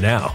now.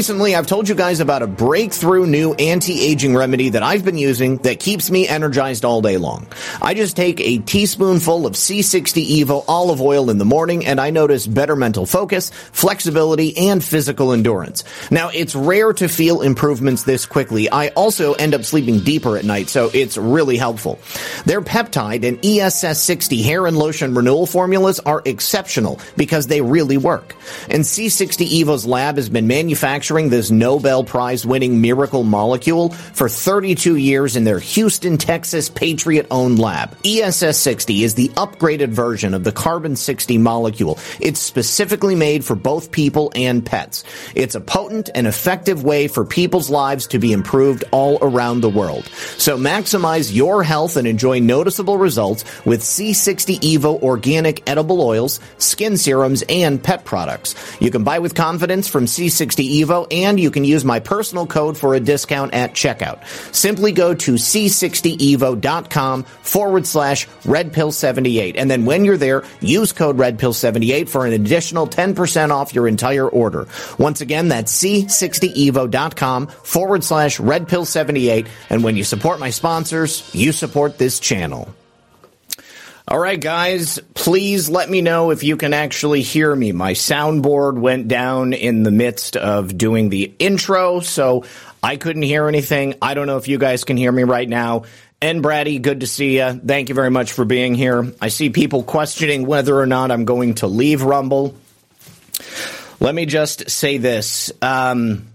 Recently I've told you guys about a breakthrough new anti-aging remedy that I've been using that keeps me energized all day long. I just take a teaspoonful of C60 Evo olive oil in the morning and I notice better mental focus, flexibility, and physical endurance. Now it's rare to feel improvements this quickly. I also end up sleeping deeper at night, so it's really helpful. Their peptide and ESS60 hair and lotion renewal formulas are exceptional because they really work. And C60 Evo's lab has been manufacturing this Nobel Prize winning miracle molecule for 32 years in their Houston, Texas Patriot owned lab. ESS 60 is the upgraded version of the carbon 60 molecule. It's specifically made for both people and pets. It's a potent and effective way for people's lives to be improved all around the world. So maximize your health and enjoy noticeable results with C60 Evo organic edible oils, skin serums, and pet products. You can buy with confidence from C60 Evo, and you can use my personal code for a discount at checkout. Simply go to c60evo.com forward slash redpill78. And then when you're there, use code redpill78 for an additional 10% off your entire order. Once again, that's c60evo.com forward slash redpill78. And when you support my sponsors, you support this channel. All right, guys, please let me know if you can actually hear me. My soundboard went down in the midst of doing the intro, so I couldn't hear anything. I don't know if you guys can hear me right now. And Brady, good to see you. Thank you very much for being here. I see people questioning whether or not I'm going to leave Rumble. Let me just say this. Um,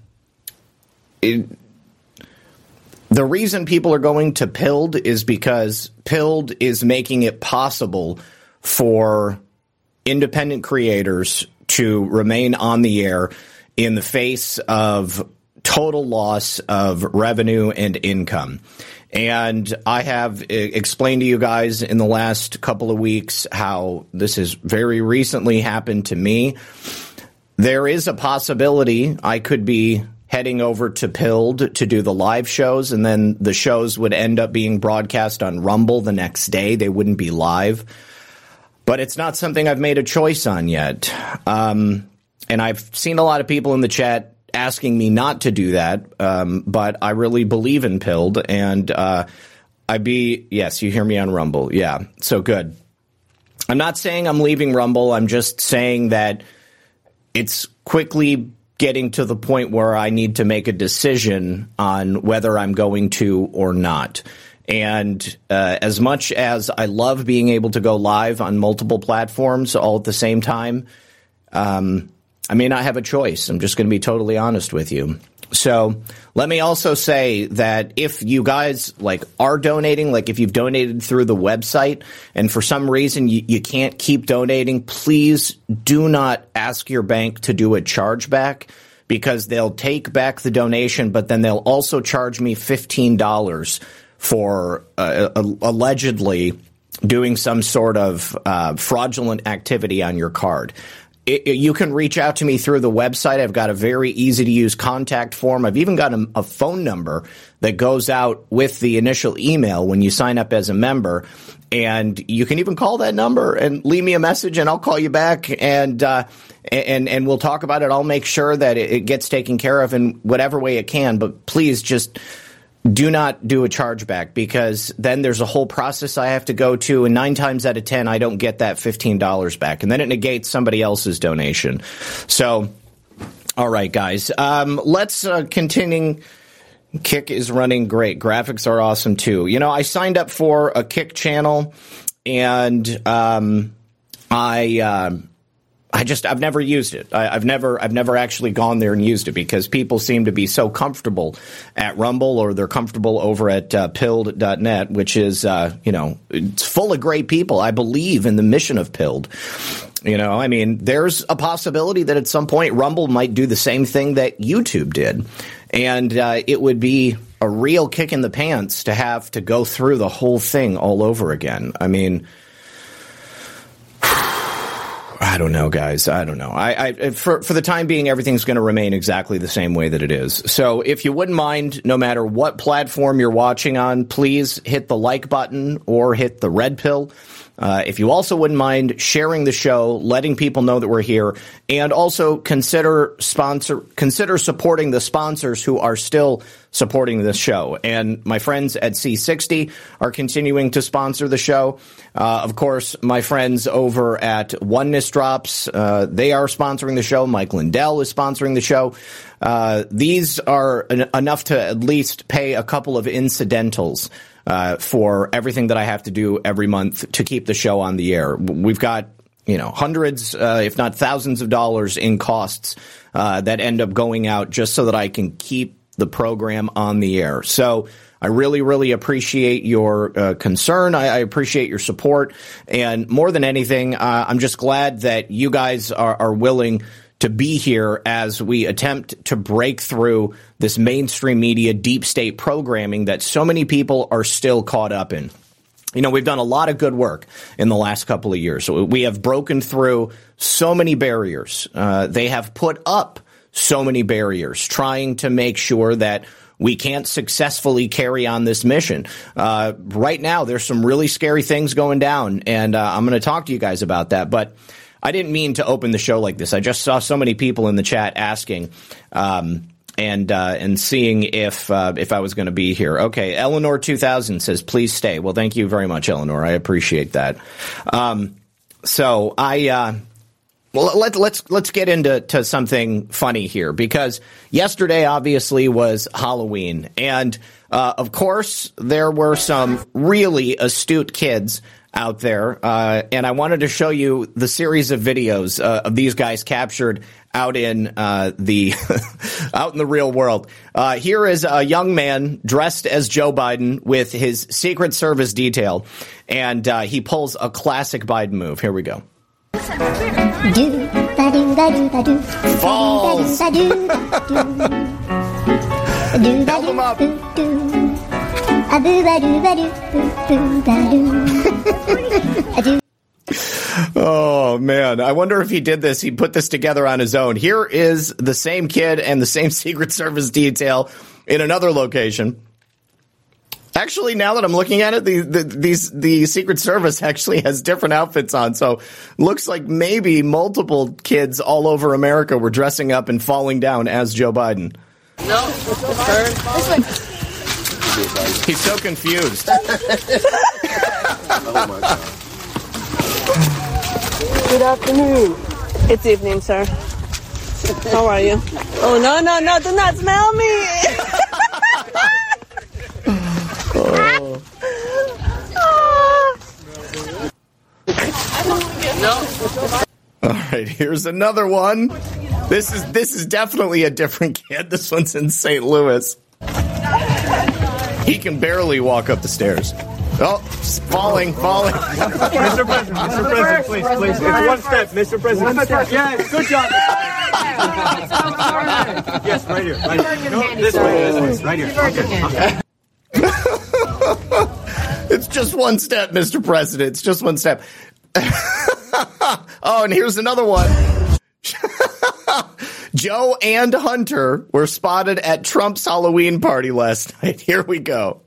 it, the reason people are going to Pilled is because Pilled is making it possible for independent creators to remain on the air in the face of total loss of revenue and income. And I have explained to you guys in the last couple of weeks how this has very recently happened to me. There is a possibility I could be heading over to Pilled to do the live shows, and then the shows would end up being broadcast on Rumble the next day. They wouldn't be live. But it's not something I've made a choice on yet. Um, and I've seen a lot of people in the chat asking me not to do that, um, but I really believe in Pilled, and uh, I be yes, you hear me on Rumble, yeah, so good. I'm not saying I'm leaving Rumble. I'm just saying that it's quickly getting to the point where I need to make a decision on whether I'm going to or not. And uh, as much as I love being able to go live on multiple platforms all at the same time, um, I may not have a choice. I'm just going to be totally honest with you. So let me also say that if you guys like are donating, like if you've donated through the website and for some reason you, you can't keep donating, please do not ask your bank to do a chargeback because they'll take back the donation, but then they'll also charge me $15 for uh, allegedly doing some sort of uh, fraudulent activity on your card it, it, you can reach out to me through the website. I've got a very easy to use contact form. I've even got a, a, phone number that goes out with the initial email when you sign up as a member. And you can even call that number and leave me a message and I'll call you back and, uh, and, and we'll talk about it. I'll make sure that it, it gets taken care of in whatever way it can. But please just, do not do a chargeback because then there's a whole process I have to go to, and nine times out of ten, I don't get that fifteen dollars back, and then it negates somebody else's donation. So, all right, guys, um, let's uh, continue. Kick is running great. Graphics are awesome too. You know, I signed up for a Kick channel, and um, I. Uh, I just I've never used it. I, have never I've never actually gone there and used it because people seem to be so comfortable at Rumble or they're comfortable over at uh, Pilled.net, which is uh, you know it's full of great people. I believe in the mission of Pilled. You know, I mean, there's a possibility that at some point Rumble might do the same thing that YouTube did, and uh, it would be a real kick in the pants to have to go through the whole thing all over again. I mean I don't know, guys. I don't know. I, I for for the time being, everything's going to remain exactly the same way that it is. So, if you wouldn't mind, no matter what platform you're watching on, please hit the like button or hit the red pill. Uh, if you also wouldn't mind sharing the show, letting people know that we're here, and also consider sponsor consider supporting the sponsors who are still supporting this show. And my friends at C60 are continuing to sponsor the show. Uh, of course, my friends over at Oneness Drops, uh, they are sponsoring the show. Mike Lindell is sponsoring the show. Uh, these are en- enough to at least pay a couple of incidentals. Uh, for everything that I have to do every month to keep the show on the air. We've got you know hundreds, uh, if not thousands, of dollars in costs uh, that end up going out just so that I can keep the program on the air. So I really, really appreciate your uh, concern. I, I, appreciate your support. And more than anything, uh, I'm just glad that you guys are, are, willing to be here as we attempt to break through this mainstream media deep state programming that so many people are still caught up in. You know, we've done a lot of good work in the last couple of years. We have broken through so many barriers. Uh, they have put up so many barriers, trying to make sure that we can't successfully carry on this mission. Uh, right now, there's some really scary things going down, and uh, I'm going to talk to you guys about that. But I didn't mean to open the show like this. I just saw so many people in the chat asking. Um, and uh, and seeing if uh, if I was going to be here. Okay, Eleanor two thousand says please stay. Well, thank you very much, Eleanor. I appreciate that. Um, so I uh, well, let, let's let's get into to something funny here because yesterday obviously was Halloween, and uh, of course there were some really astute kids out there, uh, and I wanted to show you the series of videos uh, of these guys captured out in uh, the out in the real world. Uh, here is a young man dressed as Joe Biden with his Secret Service detail, and uh, he pulls a classic Biden move. Here we go. Him up. Oh man, I wonder if he did this. He put this together on his own. Here is the same kid and the same Secret Service detail in another location. Actually, now that I'm looking at it, the, the these the Secret Service actually has different outfits on. So looks like maybe multiple kids all over America were dressing up and falling down as Joe Biden. No, turn. He's so confused. oh my god. Good afternoon. It's evening, sir. How are you? Oh no no no! Do not smell me. oh. All right, here's another one. This is this is definitely a different kid. This one's in St. Louis. He can barely walk up the stairs. Oh, falling, falling. Mr. President, Mr. President, please, please. It's one step, Mr. President. One step. Yes, good job. yes, right here, right here. No, this way, this way, right here. Okay. it's just one step, Mr. President. It's just one step. oh, and here's another one. Joe and Hunter were spotted at Trump's Halloween party last night. Here we go.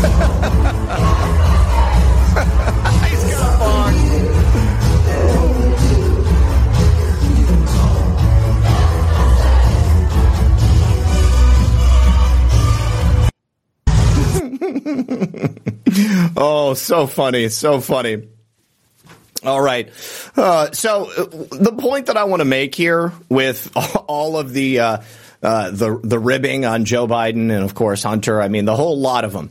oh, so funny, so funny. All right. Uh, so uh, the point that I want to make here with all of the uh, uh, the the ribbing on Joe Biden and of course Hunter, I mean the whole lot of them.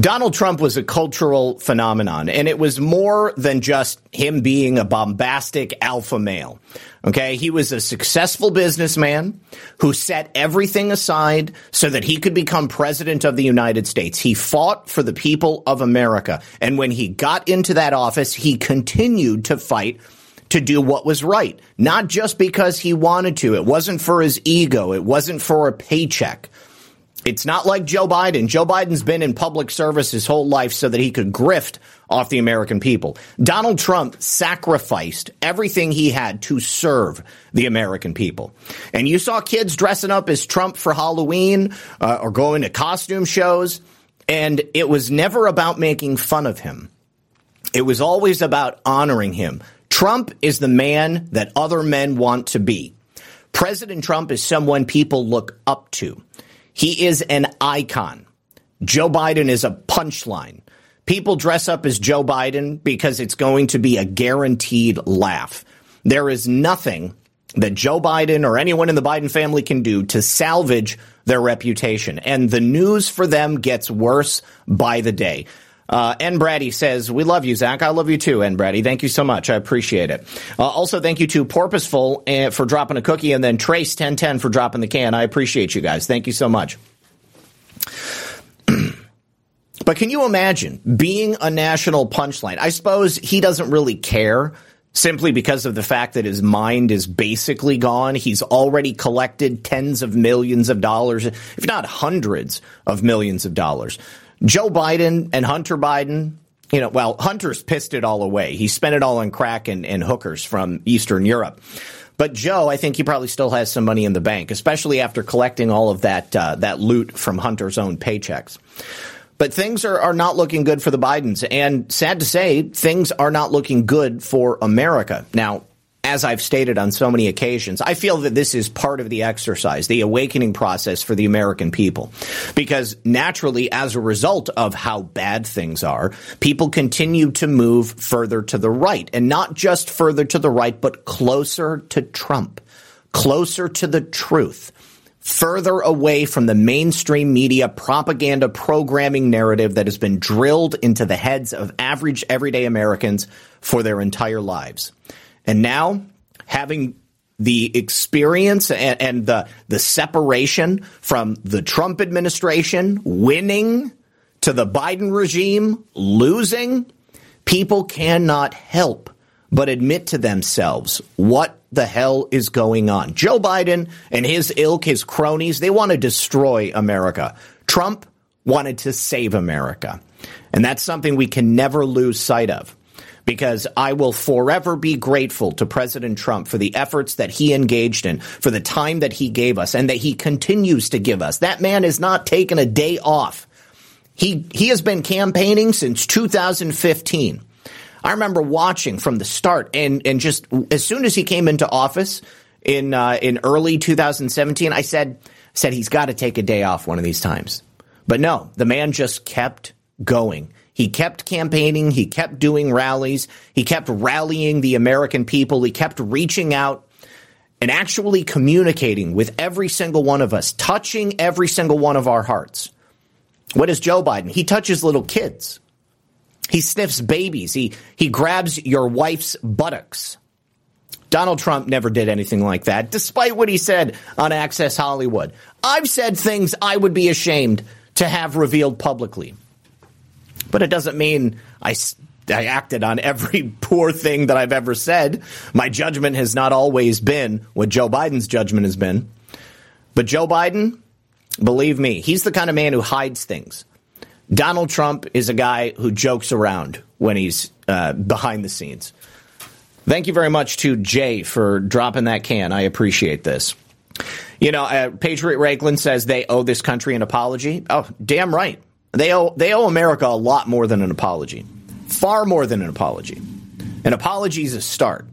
Donald Trump was a cultural phenomenon, and it was more than just him being a bombastic alpha male. Okay. He was a successful businessman who set everything aside so that he could become president of the United States. He fought for the people of America. And when he got into that office, he continued to fight to do what was right, not just because he wanted to. It wasn't for his ego. It wasn't for a paycheck. It's not like Joe Biden. Joe Biden's been in public service his whole life so that he could grift off the American people. Donald Trump sacrificed everything he had to serve the American people. And you saw kids dressing up as Trump for Halloween uh, or going to costume shows. And it was never about making fun of him. It was always about honoring him. Trump is the man that other men want to be. President Trump is someone people look up to. He is an icon. Joe Biden is a punchline. People dress up as Joe Biden because it's going to be a guaranteed laugh. There is nothing that Joe Biden or anyone in the Biden family can do to salvage their reputation. And the news for them gets worse by the day. Uh, N. Brady says, We love you, Zak. I love you too, N. Brady. Thank you so much. I appreciate it. Uh, also, thank you to Porpoiseful uh, for dropping a cookie and then Trace1010 for dropping the can. I appreciate you guys. Thank you so much. but can you imagine being a national punchline? I suppose he doesn't really care simply because of the fact that his mind is basically gone. He's already collected tens of millions of dollars, if not hundreds of millions of dollars. Joe Biden and Hunter Biden, you know, well, Hunter's pissed it all away. He spent it all on crack and, and hookers from Eastern Europe. But Joe, I think he probably still has some money in the bank, especially after collecting all of that uh, that loot from Hunter's own paychecks. But things are, are not looking good for the Bidens. And sad to say, things are not looking good for America. Now, as I've stated on so many occasions, I feel that this is part of the exercise, the awakening process for the American people. Because naturally, as a result of how bad things are, people continue to move further to the right. And not just further to the right, but closer to Trump, closer to the truth further away from the mainstream media propaganda programming narrative that has been drilled into the heads of average everyday Americans for their entire lives. And now having the experience and, and, the the separation from the Trump administration winning to the Biden regime losing, People cannot help but admit to themselves what the hell is going on. Joe Biden and his ilk, his cronies, they want to destroy America. Trump wanted to save America. And that's something we can never lose sight of because I will forever be grateful to President Trump for the efforts that he engaged in, for the time that he gave us, and that he continues to give us. That man has not taken a day off. He, he has been campaigning since 2015. I remember watching from the start, and, and just as soon as he came into office in uh, in early 2017, I said said he's got to take a day off one of these times. But no, the man just kept going. He kept campaigning. He kept doing rallies. He kept rallying the American people. He kept reaching out and actually communicating with every single one of us, touching every single one of our hearts. What is Joe Biden? He touches little kids. He sniffs babies. He, he grabs your wife's buttocks. Donald Trump never did anything like that, despite what he said on Access Hollywood. I've said things I would be ashamed to have revealed publicly. But it doesn't mean I, I acted on every poor thing that I've ever said. My judgment has not always been what Joe Biden's judgment has been. But Joe Biden, believe me, he's the kind of man who hides things. Donald Trump is a guy who jokes around when he's uh, behind the scenes. Thank you very much to Jay for dropping that can. I appreciate this. You know, uh, Patriot Raglan says they owe this country an apology. Oh, damn right. They owe they owe America a lot more than an apology, far more than an apology. An apology is a start.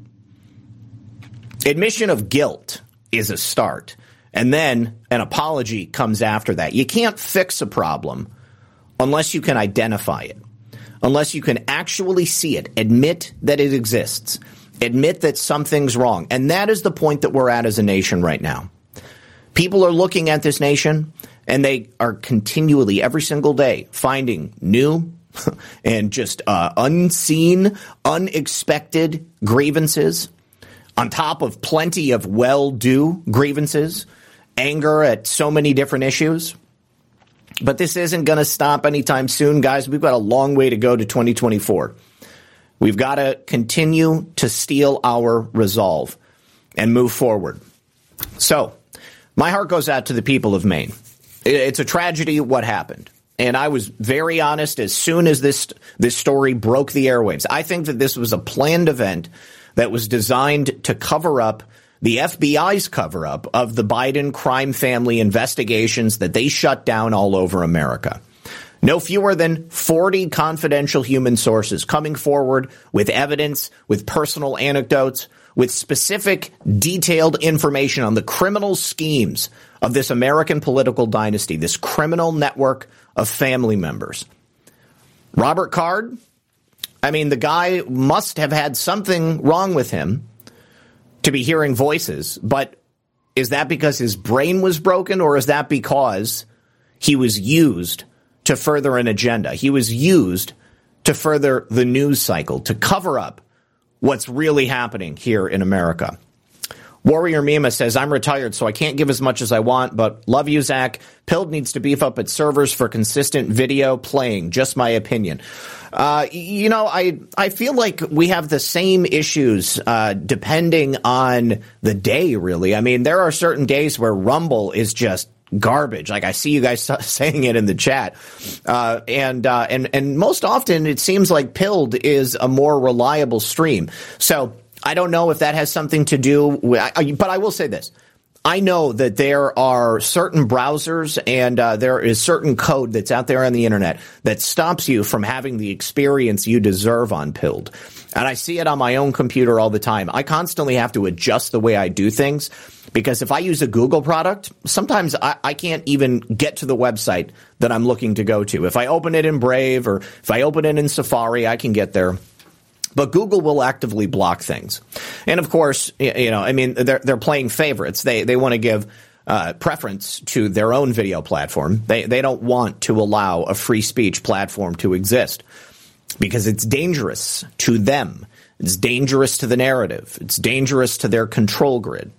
Admission of guilt is a start, and then an apology comes after that. You can't fix a problem unless you can identify it, unless you can actually see it, admit that it exists, admit that something's wrong, and that is the point that we're at as a nation right now. People are looking at this nation and they are continually, every single day, finding new and just uh, unseen, unexpected grievances, on top of plenty of well do grievances, anger at so many different issues. But this isn't going to stop anytime soon, guys. We've got a long way to go to 2024. We've got to continue to steel our resolve and move forward. So, my heart goes out to the people of Maine. It's a tragedy what happened. And I was very honest as soon as this this story broke the airwaves. I think that this was a planned event that was designed to cover up the FBI's cover up of the Biden crime family investigations that they shut down all over America. No fewer than 40 confidential human sources coming forward with evidence, with personal anecdotes, with specific detailed information on the criminal schemes of this American political dynasty, this criminal network of family members. Robert Card, I mean, the guy must have had something wrong with him to be hearing voices, but is that because his brain was broken or is that because he was used to further an agenda? He was used to further the news cycle, to cover up what's really happening here in America. Warrior Mima says, I'm retired, so I can't give as much as I want, but love you, Zak. Pilled needs to beef up its servers for consistent video playing. Just my opinion. Uh, you know, I, I feel like we have the same issues, uh, depending on the day, really. I mean, there are certain days where Rumble is just garbage. Like I see you guys saying it in the chat, uh, and uh, and and most often it seems like Pilled is a more reliable stream. So I don't know if that has something to do with, but I will say this. I know that there are certain browsers and uh, there is certain code that's out there on the internet that stops you from having the experience you deserve on Pilled. And I see it on my own computer all the time. I constantly have to adjust the way I do things because if I use a Google product, sometimes I, I, can't even get to the website that I'm looking to go to. If I open it in Brave or if I open it in Safari, I can get there but Google will actively block things. And of course, you know, I mean, they're, they're playing favorites. They, they want to give, uh, preference to their own video platform. They, they don't want to allow a free speech platform to exist because it's dangerous to them. It's dangerous to the narrative. It's dangerous to their control grid.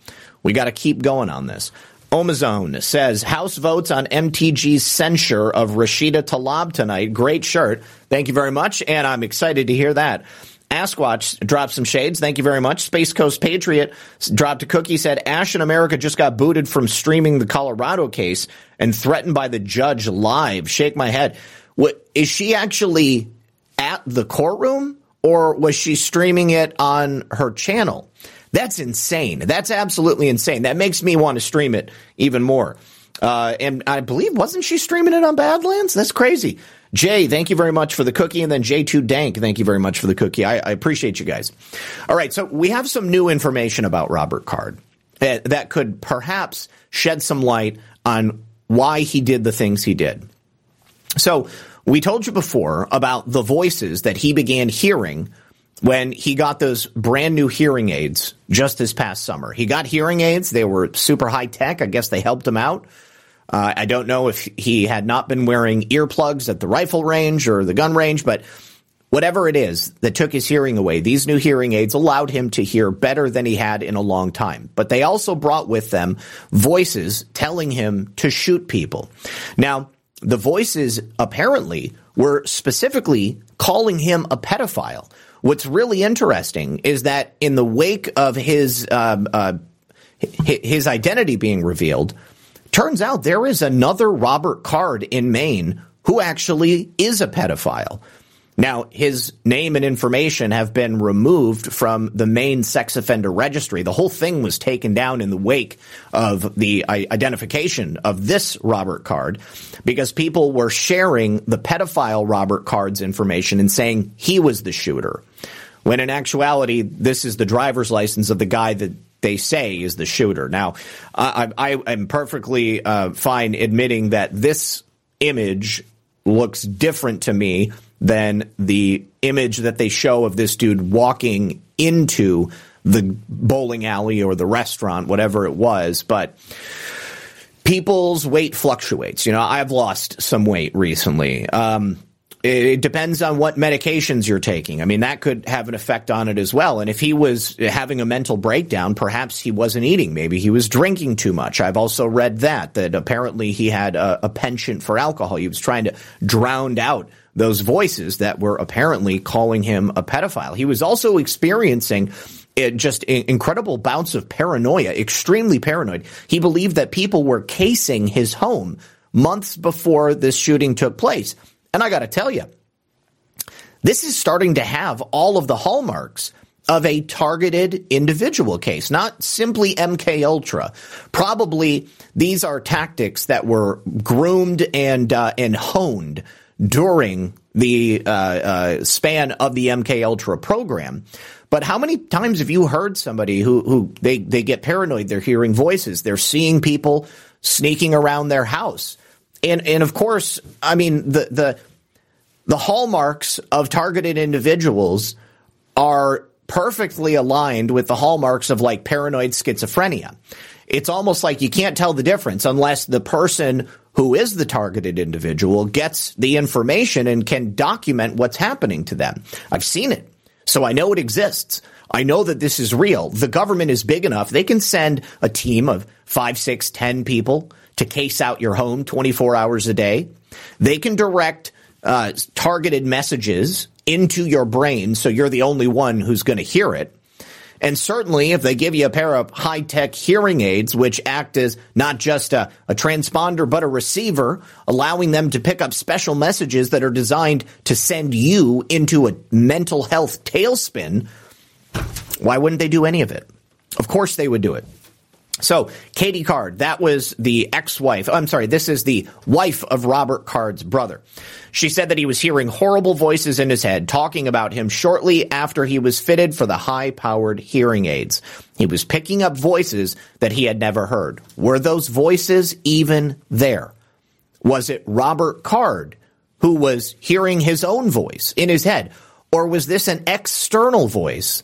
We got to keep going on this. Omazone says House votes on MTG's censure of Rashida Tlaib tonight. Great shirt. Thank you very much. And I'm excited to hear that. Askwatch dropped some shades. Thank you very much. Space Coast Patriot dropped a cookie, said Ashe in America just got booted from streaming the Colorado case and threatened by the judge live. Shake my head. What, is she actually at the courtroom or was she streaming it on her channel? That's insane. That's absolutely insane. That makes me want to stream it even more. Uh, and I believe, wasn't she streaming it on Badlands? That's crazy. Jay, thank you very much for the cookie. And then J2 Dank, thank you very much for the cookie. I, I appreciate you guys. All right. So we have some new information about Robert Card that, that could perhaps shed some light on why he did the things he did. So we told you before about the voices that he began hearing when he got those brand new hearing aids just this past summer. He got hearing aids. They were super high tech. I guess they helped him out. Uh, I don't know if he had not been wearing earplugs at the rifle range or the gun range, but whatever it is that took his hearing away, these new hearing aids allowed him to hear better than he had in a long time. But they also brought with them voices telling him to shoot people. Now, the voices apparently were specifically calling him a pedophile What's really interesting is that in the wake of his um, uh, his identity being revealed, turns out there is another Robert Card in Maine who actually is a pedophile. Now, his name and information have been removed from the Maine sex offender registry. The whole thing was taken down in the wake of the uh, identification of this Robert Card because people were sharing the pedophile Robert Card's information and saying he was the shooter. When in actuality, this is the driver's license of the guy that they say is the shooter. Now, I, I am perfectly uh, fine admitting that this image looks different to me than the image that they show of this dude walking into the bowling alley or the restaurant, whatever it was. But people's weight fluctuates. You know, I've lost some weight recently. Um, it depends on what medications you're taking. I mean, that could have an effect on it as well. And if he was having a mental breakdown, perhaps he wasn't eating. Maybe he was drinking too much. I've also read that, that apparently he had a, a penchant for alcohol. He was trying to drown out those voices that were apparently calling him a pedophile. He was also experiencing uh, just incredible bouts of paranoia, extremely paranoid. He believed that people were casing his home months before this shooting took place. And I got to tell you, this is starting to have all of the hallmarks of a targeted individual case, not simply MK Ultra. Probably these are tactics that were groomed and uh, and honed during the uh, uh, span of the MK Ultra program. But how many times have you heard somebody who who they they get paranoid? They're hearing voices. They're seeing people sneaking around their house. And and of course, I mean the the the hallmarks of targeted individuals are perfectly aligned with the hallmarks of like paranoid schizophrenia. It's almost like you can't tell the difference unless the person who is the targeted individual gets the information and can document what's happening to them. I've seen it. So I know it exists. I know that this is real. The government is big enough. They can send a team of five, six, ten people to case out your home 24 hours a day. They can direct uh, targeted messages into your brain so you're the only one who's going to hear it. And certainly, if they give you a pair of high tech hearing aids, which act as not just a, a, transponder, but a receiver, allowing them to pick up special messages that are designed to send you into a mental health tailspin, why wouldn't they do any of it? Of course they would do it. So, Katie Card, that was the ex-wife. I'm sorry, this is the wife of Robert Card's brother. She said that he was hearing horrible voices in his head talking about him shortly after he was fitted for the high-powered hearing aids. He was picking up voices that he had never heard. Were those voices even there? Was it Robert Card who was hearing his own voice in his head? Or was this an external voice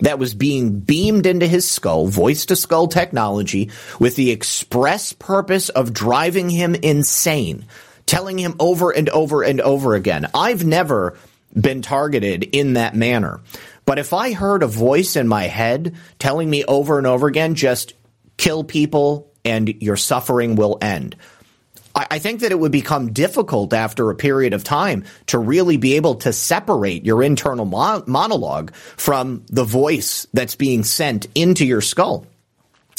that was being beamed into his skull, voice to skull technology, with the express purpose of driving him insane, telling him over and over and over again, I've never been targeted in that manner. But if I heard a voice in my head telling me over and over again, just kill people and your suffering will end. I think that it would become difficult after a period of time to really be able to separate your internal mo- monologue from the voice that's being sent into your skull.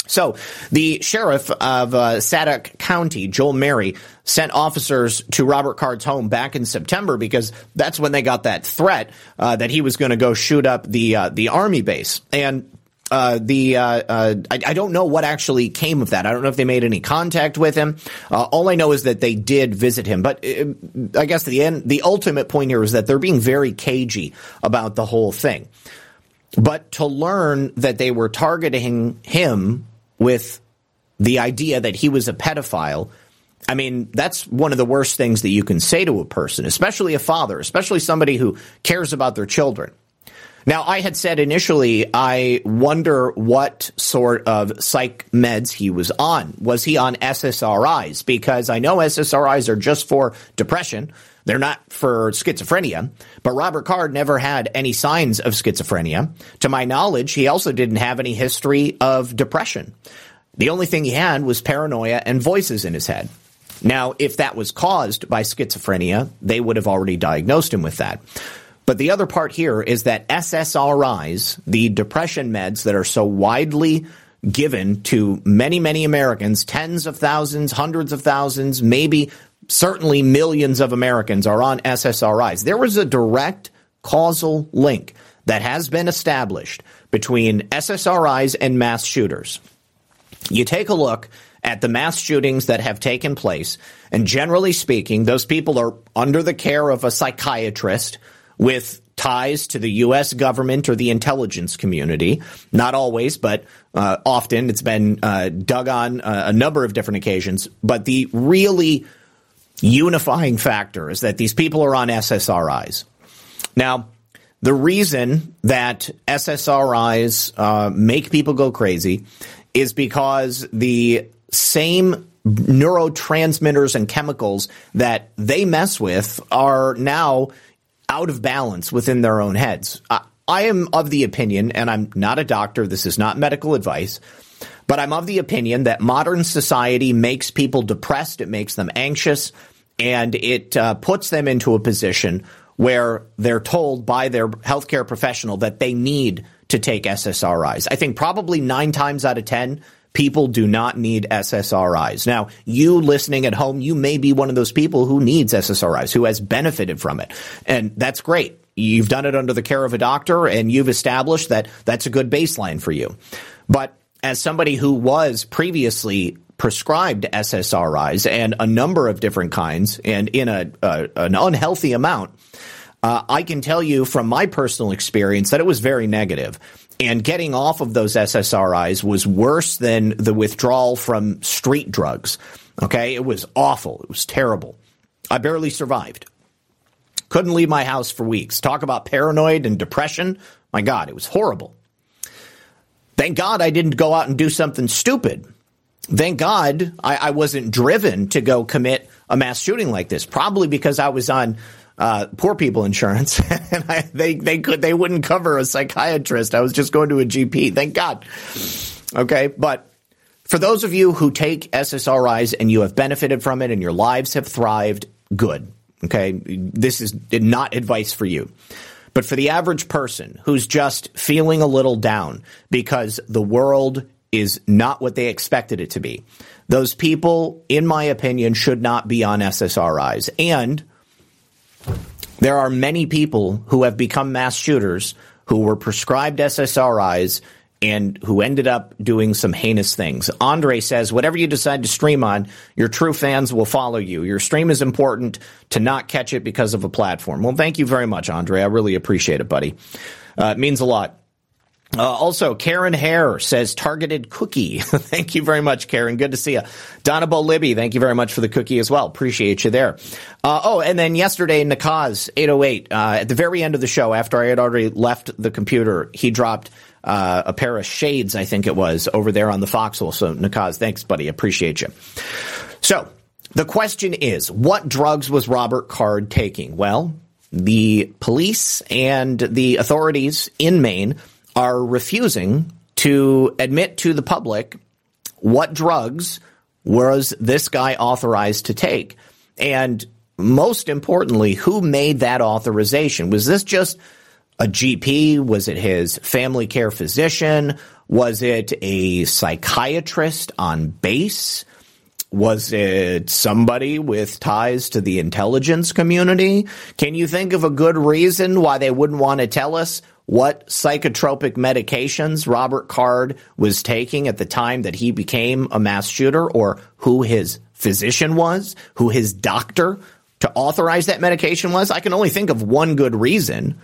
So the sheriff of uh, Sadoc County, Joel Merry, sent officers to Robert Card's home back in September because that's when they got that threat uh, that he was going to go shoot up the uh, the army base. And uh, the uh, uh, I, I, don't know what actually came of that. I don't know if they made any contact with him. Uh, all I know is that they did visit him. But uh, I guess the end, the ultimate point here is that they're being very cagey about the whole thing. But to learn that they were targeting him with the idea that he was a pedophile. I mean, that's one of the worst things that you can say to a person, especially a father, especially somebody who cares about their children. Now, I had said initially, I wonder what sort of psych meds he was on. Was he on SSRIs? Because I know SSRIs are just for depression. They're not for schizophrenia. But Robert Card never had any signs of schizophrenia. To my knowledge, he also didn't have any history of depression. The only thing he had was paranoia and voices in his head. Now, if that was caused by schizophrenia, they would have already diagnosed him with that. But the other part here is that SSRIs, the depression meds that are so widely given to many, many Americans, tens of thousands, hundreds of thousands, maybe certainly millions of Americans are on SSRIs. There was a direct causal link that has been established between SSRIs and mass shooters. You take a look at the mass shootings that have taken place, and generally speaking, those people are under the care of a psychiatrist with ties to the U.S. government or the intelligence community. Not always, but uh, often it's been uh, dug on uh, a number of different occasions. But the really unifying factor is that these people are on SSRIs. Now, the reason that SSRIs uh, make people go crazy is because the same neurotransmitters and chemicals that they mess with are now out of balance within their own heads. I, I am of the opinion, and I'm not a doctor, this is not medical advice, but I'm of the opinion that modern society makes people depressed, it makes them anxious, and it uh, puts them into a position where they're told by their healthcare professional that they need to take SSRIs. I think probably nine times out of 10, people do not need SSRIs. Now, you listening at home, you may be one of those people who needs SSRIs, who has benefited from it. And that's great. You've done it under the care of a doctor and you've established that that's a good baseline for you. But as somebody who was previously prescribed SSRIs and a number of different kinds and in a, an unhealthy amount, uh, I can tell you from my personal experience that it was very negative. And getting off of those SSRIs was worse than the withdrawal from street drugs. Okay. It was awful. It was terrible. I barely survived. Couldn't leave my house for weeks. Talk about paranoid and depression. My God, it was horrible. Thank God I didn't go out and do something stupid. Thank God I, I wasn't driven to go commit a mass shooting like this. Probably because I was on uh, poor people insurance, and I, they they could they wouldn't cover a psychiatrist. I was just going to a GP. Thank God. Okay, but for those of you who take SSRIs and you have benefited from it and your lives have thrived, good. Okay, this is not advice for you. But for the average person who's just feeling a little down because the world is not what they expected it to be, those people, in my opinion, should not be on SSRIs. And there are many people who have become mass shooters who were prescribed SSRIs and who ended up doing some heinous things. Andre says, whatever you decide to stream on, your true fans will follow you. Your stream is important to not catch it because of a platform. Well, thank you very much, Andre. I really appreciate it, buddy. Uh, it means a lot. Uh, also, Karen Hare says targeted cookie. thank you very much, Karen. Good to see you. Donna Libby, thank you very much for the cookie as well. Appreciate you there. Uh, oh, and then yesterday, Nakaz 808, uh, at the very end of the show, after I had already left the computer, he dropped uh, a pair of shades, I think it was, over there on the foxhole. So, Nakaz, thanks, buddy. Appreciate you. So, the question is, what drugs was Robert Card taking? Well, the police and the authorities in Maine are refusing to admit to the public what drugs was this guy authorized to take? And most importantly, who made that authorization? Was this just a GP? Was it his family care physician? Was it a psychiatrist on base? Was it somebody with ties to the intelligence community? Can you think of a good reason why they wouldn't want to tell us what psychotropic medications Robert Card was taking at the time that he became a mass shooter or who his physician was, who his doctor to authorize that medication was? I can only think of one good reason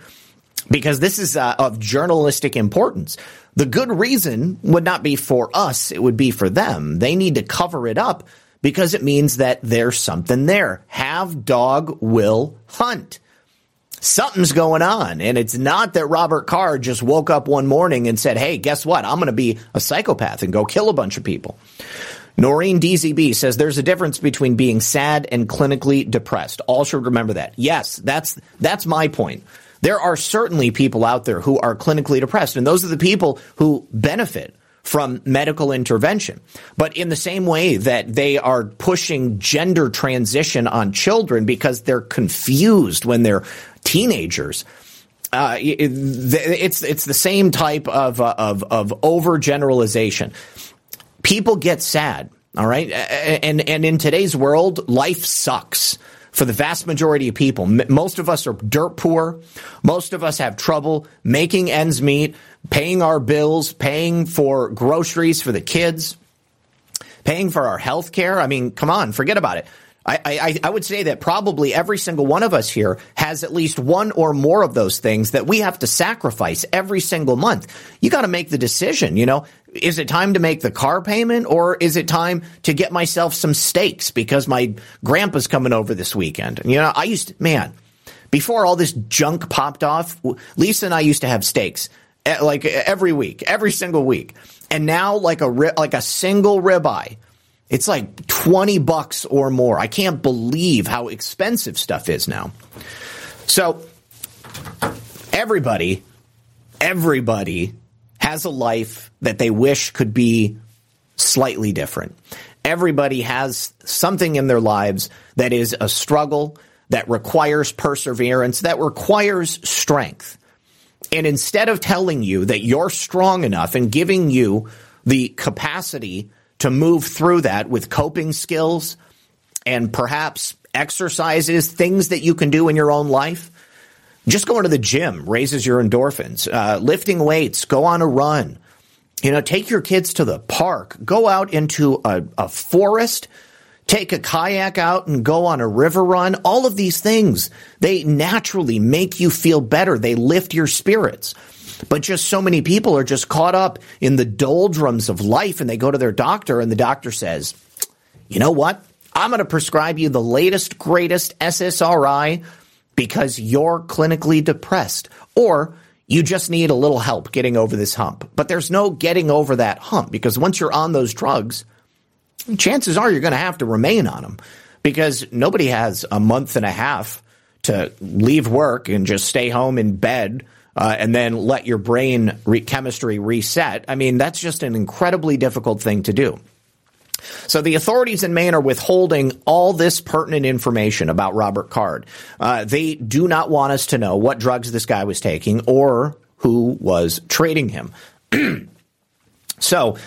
because this is uh, of journalistic importance. The good reason would not be for us, it would be for them. They need to cover it up because it means that there's something there. Have dog will hunt. Something's going on. And it's not that Robert Card just woke up one morning and said, Hey, guess what? I'm going to be a psychopath and go kill a bunch of people. Noreen DZB says there's a difference between being sad and clinically depressed. All should remember that. Yes, that's, that's my point. There are certainly people out there who are clinically depressed, and those are the people who benefit from medical intervention. But in the same way that they are pushing gender transition on children because they're confused when they're teenagers, uh, it's it's the same type of uh, of of overgeneralization. People get sad, all right, and and in today's world, life sucks for the vast majority of people. Most of us are dirt poor. Most of us have trouble making ends meet, paying our bills, paying for groceries for the kids, paying for our health care. I mean, come on, forget about it. I, I, I, would say that probably every single one of us here has at least one or more of those things that we have to sacrifice every single month. You got to make the decision, you know, is it time to make the car payment or is it time to get myself some steaks because my grandpa's coming over this weekend? You know, I used to, man, before all this junk popped off, Lisa and I used to have steaks eh, like every week, every single week. And now like a like a single ribeye, it's like 20 bucks or more. I can't believe how expensive stuff is now. So everybody everybody has a life that they wish could be slightly different. Everybody has something in their lives that is a struggle, that requires perseverance, that requires strength. And instead of telling you that you're strong enough and giving you the capacity to move through that with coping skills and perhaps exercises, things that you can do in your own life, just going to the gym raises your endorphins. Uh, lifting weights, go on a run. You know, take your kids to the park. Go out into a, a forest. Take a kayak out and go on a river run. All of these things, they naturally make you feel better. They lift your spirits. But just so many people are just caught up in the doldrums of life and they go to their doctor and the doctor says, you know what? I'm going to prescribe you the latest, greatest SSRI because you're clinically depressed or you just need a little help getting over this hump. But there's no getting over that hump because once you're on those drugs, chances are you're going to have to remain on them because nobody has a month and a half to leave work and just stay home in bed uh, and then let your brain re- chemistry reset. I mean, that's just an incredibly difficult thing to do. So the authorities in Maine are withholding all this pertinent information about Robert Card. Uh, they do not want us to know what drugs this guy was taking or who was trading him. so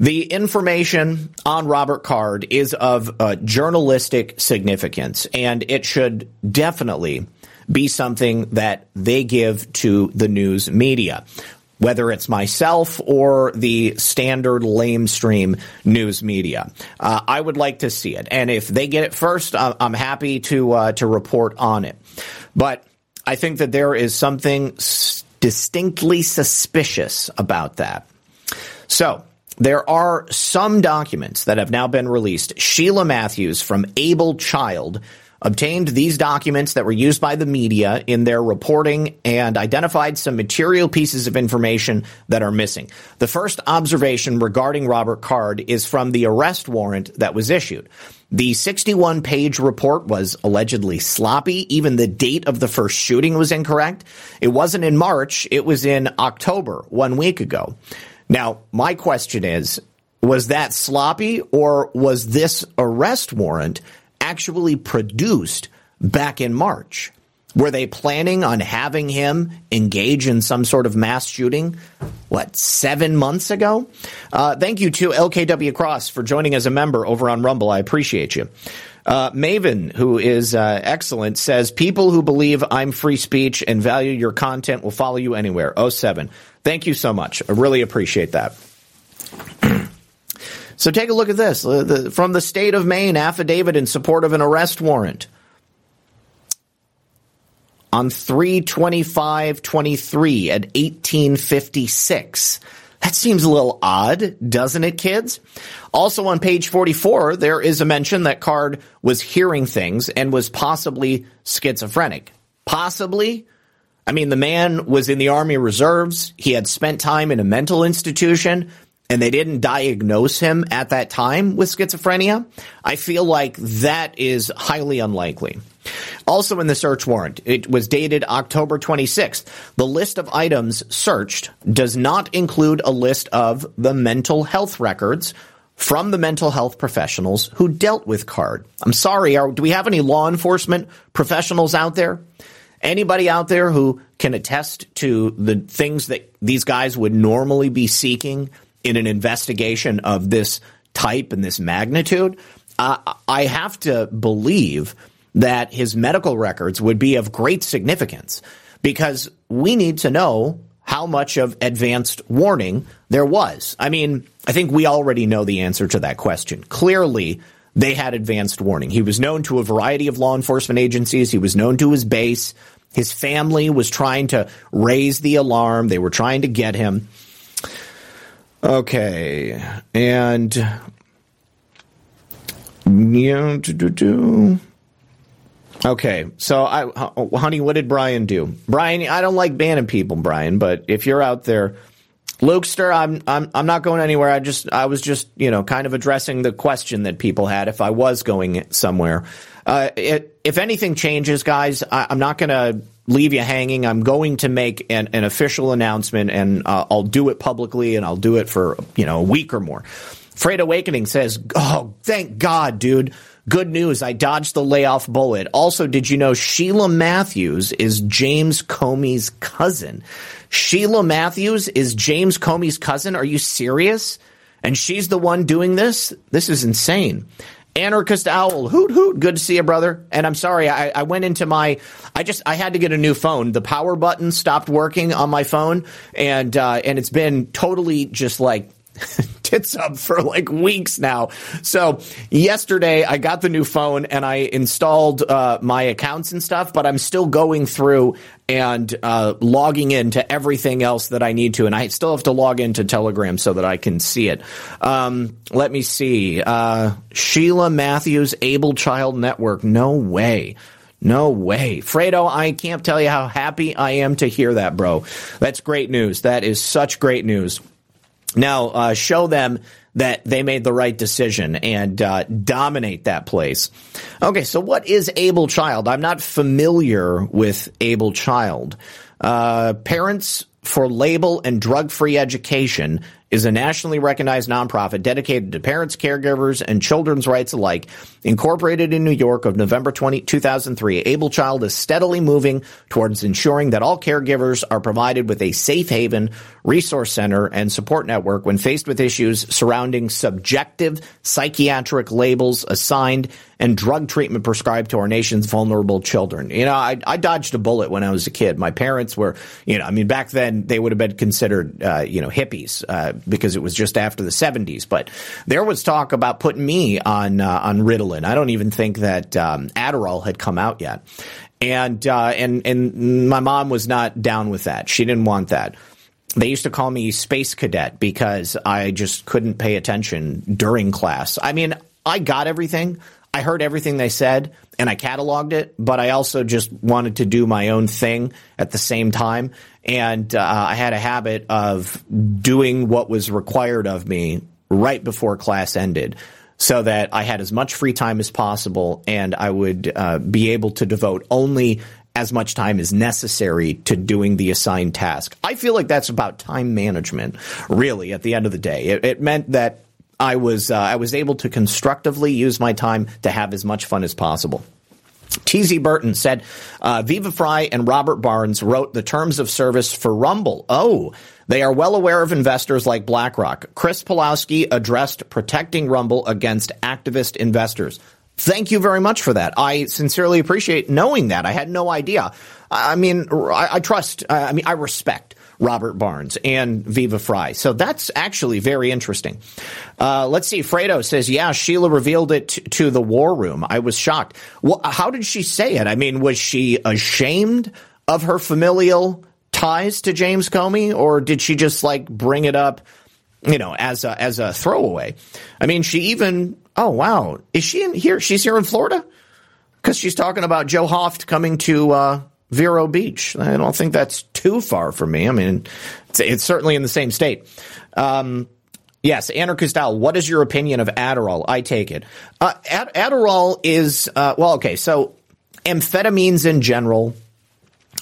the information on Robert Card is of uh, journalistic significance, and it should definitely be something that they give to the news media whether it's myself or the standard lamestream news media. Uh, I would like to see it, and if they get it first, I'm happy to uh, to report on it. But I think that there is something distinctly suspicious about that. So. There are some documents that have now been released. Sheila Matthews from Able Child obtained these documents that were used by the media in their reporting and identified some material pieces of information that are missing. The first observation regarding Robert Card is from the arrest warrant that was issued. The 61 page report was allegedly sloppy. Even the date of the first shooting was incorrect. It wasn't in March. It was in October, one week ago. Now, my question is, Was that sloppy or was this arrest warrant actually produced back in March? Were they planning on having him engage in some sort of mass shooting? What, seven months ago? Uh, thank you to LKW Cross for joining as a member over on Rumble. I appreciate you. Uh, Maven, who is uh, excellent, says people who believe I'm free speech and value your content will follow you anywhere. 07. Thank you so much. I really appreciate that. so take a look at this uh, from the state of Maine affidavit in support of an arrest warrant on 32523 at 1856. That seems a little odd, doesn't it, kids? Also on page 44, there is a mention that Card was hearing things and was possibly schizophrenic. Possibly? I mean, the man was in the Army Reserves. He had spent time in a mental institution and they didn't diagnose him at that time with schizophrenia. I feel like that is highly unlikely. Also in the search warrant, it was dated October 26th. The list of items searched does not include a list of the mental health records from the mental health professionals who dealt with Card. I'm sorry, are, do we have any law enforcement professionals out there? Anybody out there who can attest to the things that these guys would normally be seeking in an investigation of this type and this magnitude? Uh, I have to believe that his medical records would be of great significance because we need to know how much of advanced warning there was. I mean, I think we already know the answer to that question. Clearly, they had advanced warning. He was known to a variety of law enforcement agencies. He was known to his base. His family was trying to raise the alarm. They were trying to get him. Okay. And, yeah, do, do, do. Okay, so I, honey, what did Brian do? Brian, I don't like banning people, Brian, but if you're out there, Lukester, I'm I'm I'm not going anywhere. I just I was just you know kind of addressing the question that people had if I was going somewhere. Uh, it, if anything changes, guys, I, am not going to leave you hanging. I'm going to make an, an official announcement, and uh, I'll do it publicly, and I'll do it for you know a week or more. Freight Awakening says, "Oh, thank God, dude." Good news, I dodged the layoff bullet. Also, did you know Sheila Matthews is James Comey's cousin? Sheila Matthews is James Comey's cousin? Are you serious? And she's the one doing this? This is insane. Anarchist Owl, hoot hoot, good to see you, brother. And I'm sorry, I, I went into my, I just, I had to get a new phone. The power button stopped working on my phone, and uh, and it's been totally just like tits up for like weeks now. So yesterday I got the new phone and I installed uh, my accounts and stuff, but I'm still going through and uh, logging into everything else that I need to, and I still have to log into Telegram so that I can see it. Um, let me see. Uh, Sheila Matthews, Able Child Network. No way. No way. Fredo, I can't tell you how happy I am to hear that, bro. That's great news. That is such great news. Now, uh, show them that they made the right decision and uh, dominate that place. Okay, so what is Able Child? I'm not familiar with Able Child. Uh, Parents for Label and Drug Free Education is a nationally recognized nonprofit dedicated to parents, caregivers, and children's rights alike. Incorporated in New York of November 20, 2003, Able Child is steadily moving towards ensuring that all caregivers are provided with a safe haven, resource center, and support network when faced with issues surrounding subjective psychiatric labels assigned and drug treatment prescribed to our nation's vulnerable children. You know, I, I dodged a bullet when I was a kid. My parents were, you know, I mean, back then they would have been considered, uh, you know, hippies uh, because it was just after the 70s. But there was talk about putting me on uh, on Ritalin. I don't even think that um, Adderall had come out yet. And uh, and and my mom was not down with that. She didn't want that they used to call me space cadet because I just couldn't pay attention during class. I mean, I got everything. I heard everything they said and I cataloged it, but I also just wanted to do my own thing at the same time. And uh, I had a habit of doing what was required of me right before class ended so that I had as much free time as possible and I would uh, be able to devote only as much time as necessary to doing the assigned task. I feel like that's about time management, really, at the end of the day. It, it meant that I was uh, I was able to constructively use my time to have as much fun as possible. TZ Burton said, uh, Viva Frei and Robert Barnes wrote the terms of service for Rumble. Oh, they are well aware of investors like BlackRock. Chris Pavlovski addressed protecting Rumble against activist investors. Thank you very much for that. I sincerely appreciate knowing that. I had no idea. I mean, I, I trust, I mean, I respect Robert Barnes and Viva Frei. So that's actually very interesting. Uh, let's see. Fredo says, yeah, Sheila revealed it t- to the war room. I was shocked. Well, how did she say it? I mean, was she ashamed of her familial ties to James Comey or did she just like bring it up, you know, as a, as a throwaway? I mean, she even, oh, wow. Is she in here? She's here in Florida? Because she's talking about Joe Hoft coming to, uh, Vero Beach. I don't think that's too far from me. I mean, it's, it's certainly in the same state. Um, yes, Anna Cristal, what is your opinion of Adderall? I take it. Uh, Ad- Adderall is, uh, well, okay, so amphetamines in general,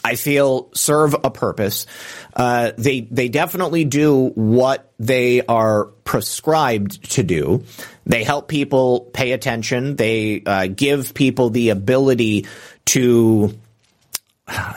I feel serve a purpose. Uh, they they definitely do what they are prescribed to do. They help people pay attention. They uh, give people the ability to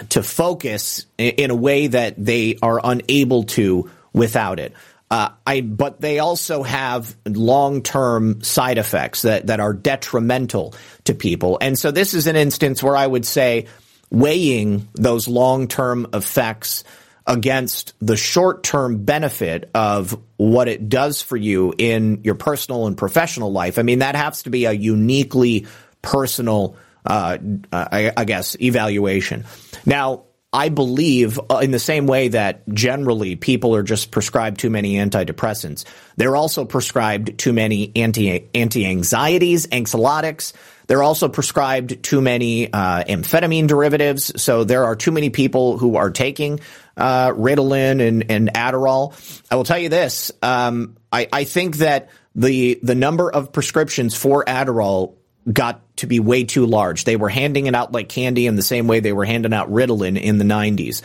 to focus in a way that they are unable to without it. Uh, I, but they also have long-term side effects that, that are detrimental to people. And so this is an instance where I would say weighing those long-term effects against the short-term benefit of what it does for you in your personal and professional life. I mean, that has to be a uniquely personal uh, I, I, guess, evaluation. Now, I believe uh, in the same way that generally people are just prescribed too many antidepressants, they're also prescribed too many anti anti anxieties, anxiolytics. They're also prescribed too many uh, amphetamine derivatives. So there are too many people who are taking uh, Ritalin and, and Adderall. I will tell you this: um, I, I think that the the number of prescriptions for Adderall got to be way too large. They were handing it out like candy in the same way they were handing out Ritalin in the 90s.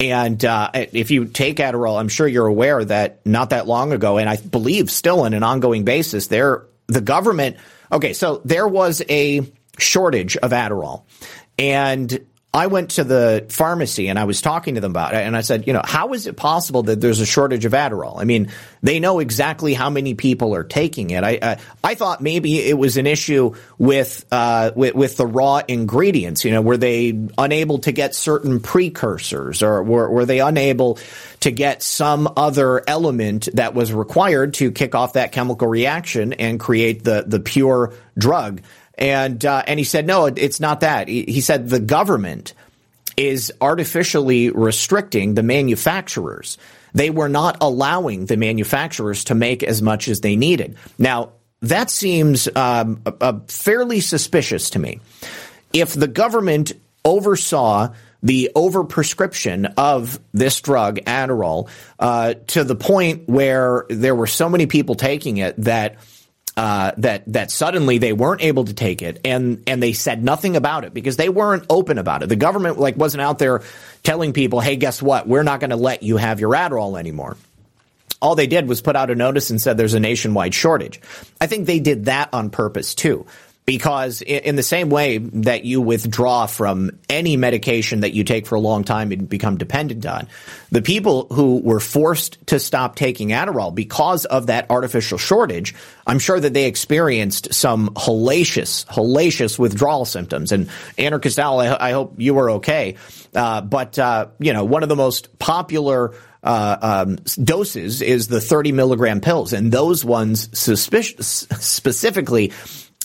And uh, if you take Adderall, I'm sure you're aware that not that long ago, and I believe still on an ongoing basis, the government. Okay, so there was a shortage of Adderall, and I went to the pharmacy and I was talking to them about it and I said, you know, how is it possible that there's a shortage of Adderall? I mean, they know exactly how many people are taking it. I I, I thought maybe it was an issue with uh with, with the raw ingredients. You know, were they unable to get certain precursors or were were they unable to get some other element that was required to kick off that chemical reaction and create the the pure drug? And uh, and he said, no, it's not that. He, he said the government is artificially restricting the manufacturers. They were not allowing the manufacturers to make as much as they needed. Now that seems um, a, a fairly suspicious to me. If the government oversaw the overprescription of this drug, Adderall, uh, to the point where there were so many people taking it that uh, that that suddenly they weren't able to take it, and and they said nothing about it because they weren't open about it. The government like wasn't out there telling people, "Hey, guess what? We're not going to let you have your Adderall anymore." All they did was put out a notice and said there's a nationwide shortage. I think they did that on purpose too because in the same way that you withdraw from any medication that you take for a long time and become dependent on, the people who were forced to stop taking Adderall because of that artificial shortage, I'm sure that they experienced some hellacious, hellacious withdrawal symptoms. And Anna Cristal, I, I hope you are okay. Uh, but, uh, you know, one of the most popular uh, um, doses is the 30 milligram pills, and those ones suspicious, specifically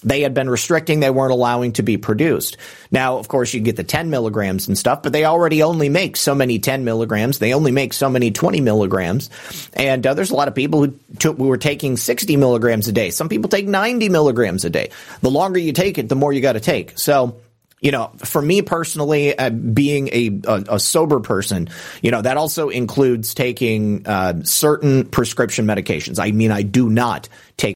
they had been restricting, they weren't allowing to be produced. Now, of course, you get the 10 milligrams and stuff, but they already only make so many 10 milligrams. They only make so many 20 milligrams. And uh, there's a lot of people who, took, were taking 60 milligrams a day. Some people take 90 milligrams a day. The longer you take it, the more you got to take. So, you know, for me personally, uh, being a, a, a, sober person, you know, that also includes taking uh, certain prescription medications. I mean, I do not take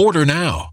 Order now.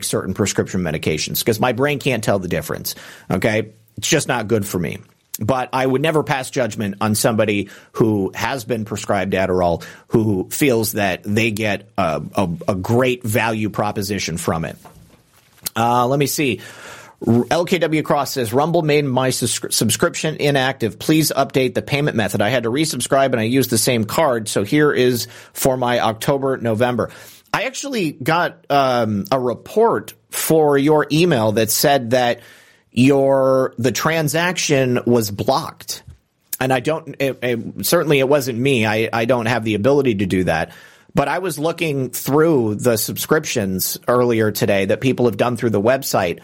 Certain prescription medications because my brain can't tell the difference. Okay. It's just not good for me. But I would never pass judgment on somebody who has been prescribed Adderall who feels that they get a, a, a great value proposition from it. Uh, let me see. LKW Cross says Rumble made my sus- subscription inactive. Please update the payment method. I had to resubscribe and I used the same card. So here is for my October, November. I actually got um, a report for your email that said that your the transaction was blocked. And I don't it, it, certainly it wasn't me. I, I don't have the ability to do that. But I was looking through the subscriptions earlier today that people have done through the website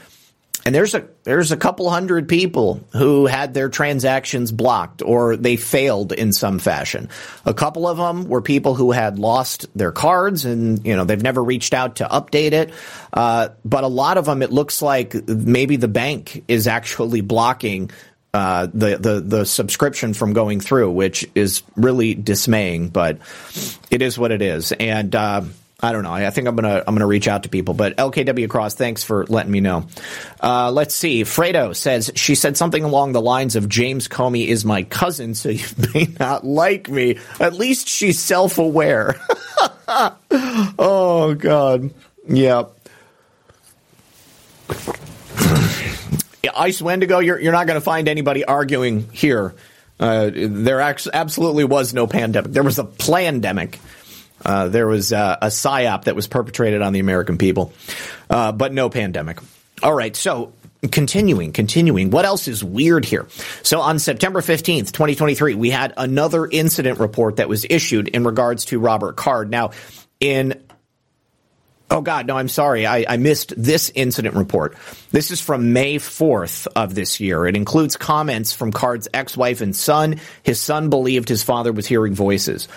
and there's a there's a couple hundred people who had their transactions blocked or they failed in some fashion. A couple of them were people who had lost their cards and you know they've never reached out to update it. Uh, but a lot of them, it looks like maybe the bank is actually blocking uh, the the the subscription from going through, which is really dismaying. But it is what it is, and. Uh, I don't know. I think I'm gonna I'm gonna reach out to people. But LKW Cross, thanks for letting me know. Uh, let's see. Fredo says she said something along the lines of James Comey is my cousin, so you may not like me. At least she's self aware. oh God. Yeah. Ice Wendigo, you're you're not to find anybody arguing here. Uh, there absolutely was no pandemic. There was a plandemic. Uh, there was uh, a psyop that was perpetrated on the American people, uh, but no pandemic. All right, so continuing, continuing. What else is weird here? So on September 15th, 2023, we had another incident report that was issued in regards to Robert Card. Now, in Oh God, no, I'm sorry. I, I, missed this incident report. This is from May 4th of this year. It includes comments from Card's ex-wife and son. His son believed his father was hearing voices.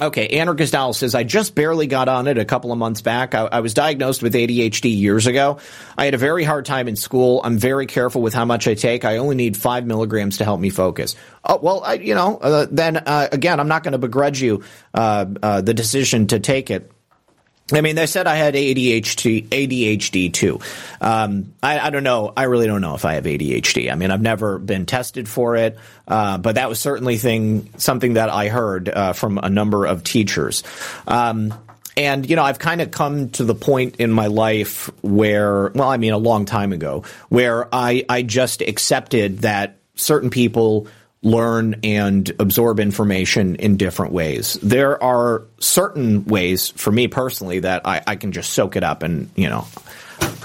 Okay, Anarchist Owl says, I just barely got on it a couple of months back. I, I, was diagnosed with ADHD years ago. I had a very hard time in school. I'm very careful with how much I take. I only need five milligrams to help me focus. Oh, well, I, you know, uh, then uh, again, I'm not going to begrudge you uh, uh, the decision to take it. I mean, they said I had ADHD, ADHD too. Um, I, I, don't know. I really don't know if I have ADHD. I mean, I've never been tested for it, uh, but that was certainly thing something that I heard uh, from a number of teachers. Um, and you know, I've kind of come to the point in my life where, well, I mean, a long time ago, where I I just accepted that certain people learn and absorb information in different ways. There are certain ways for me personally that I, I can just soak it up and, you know,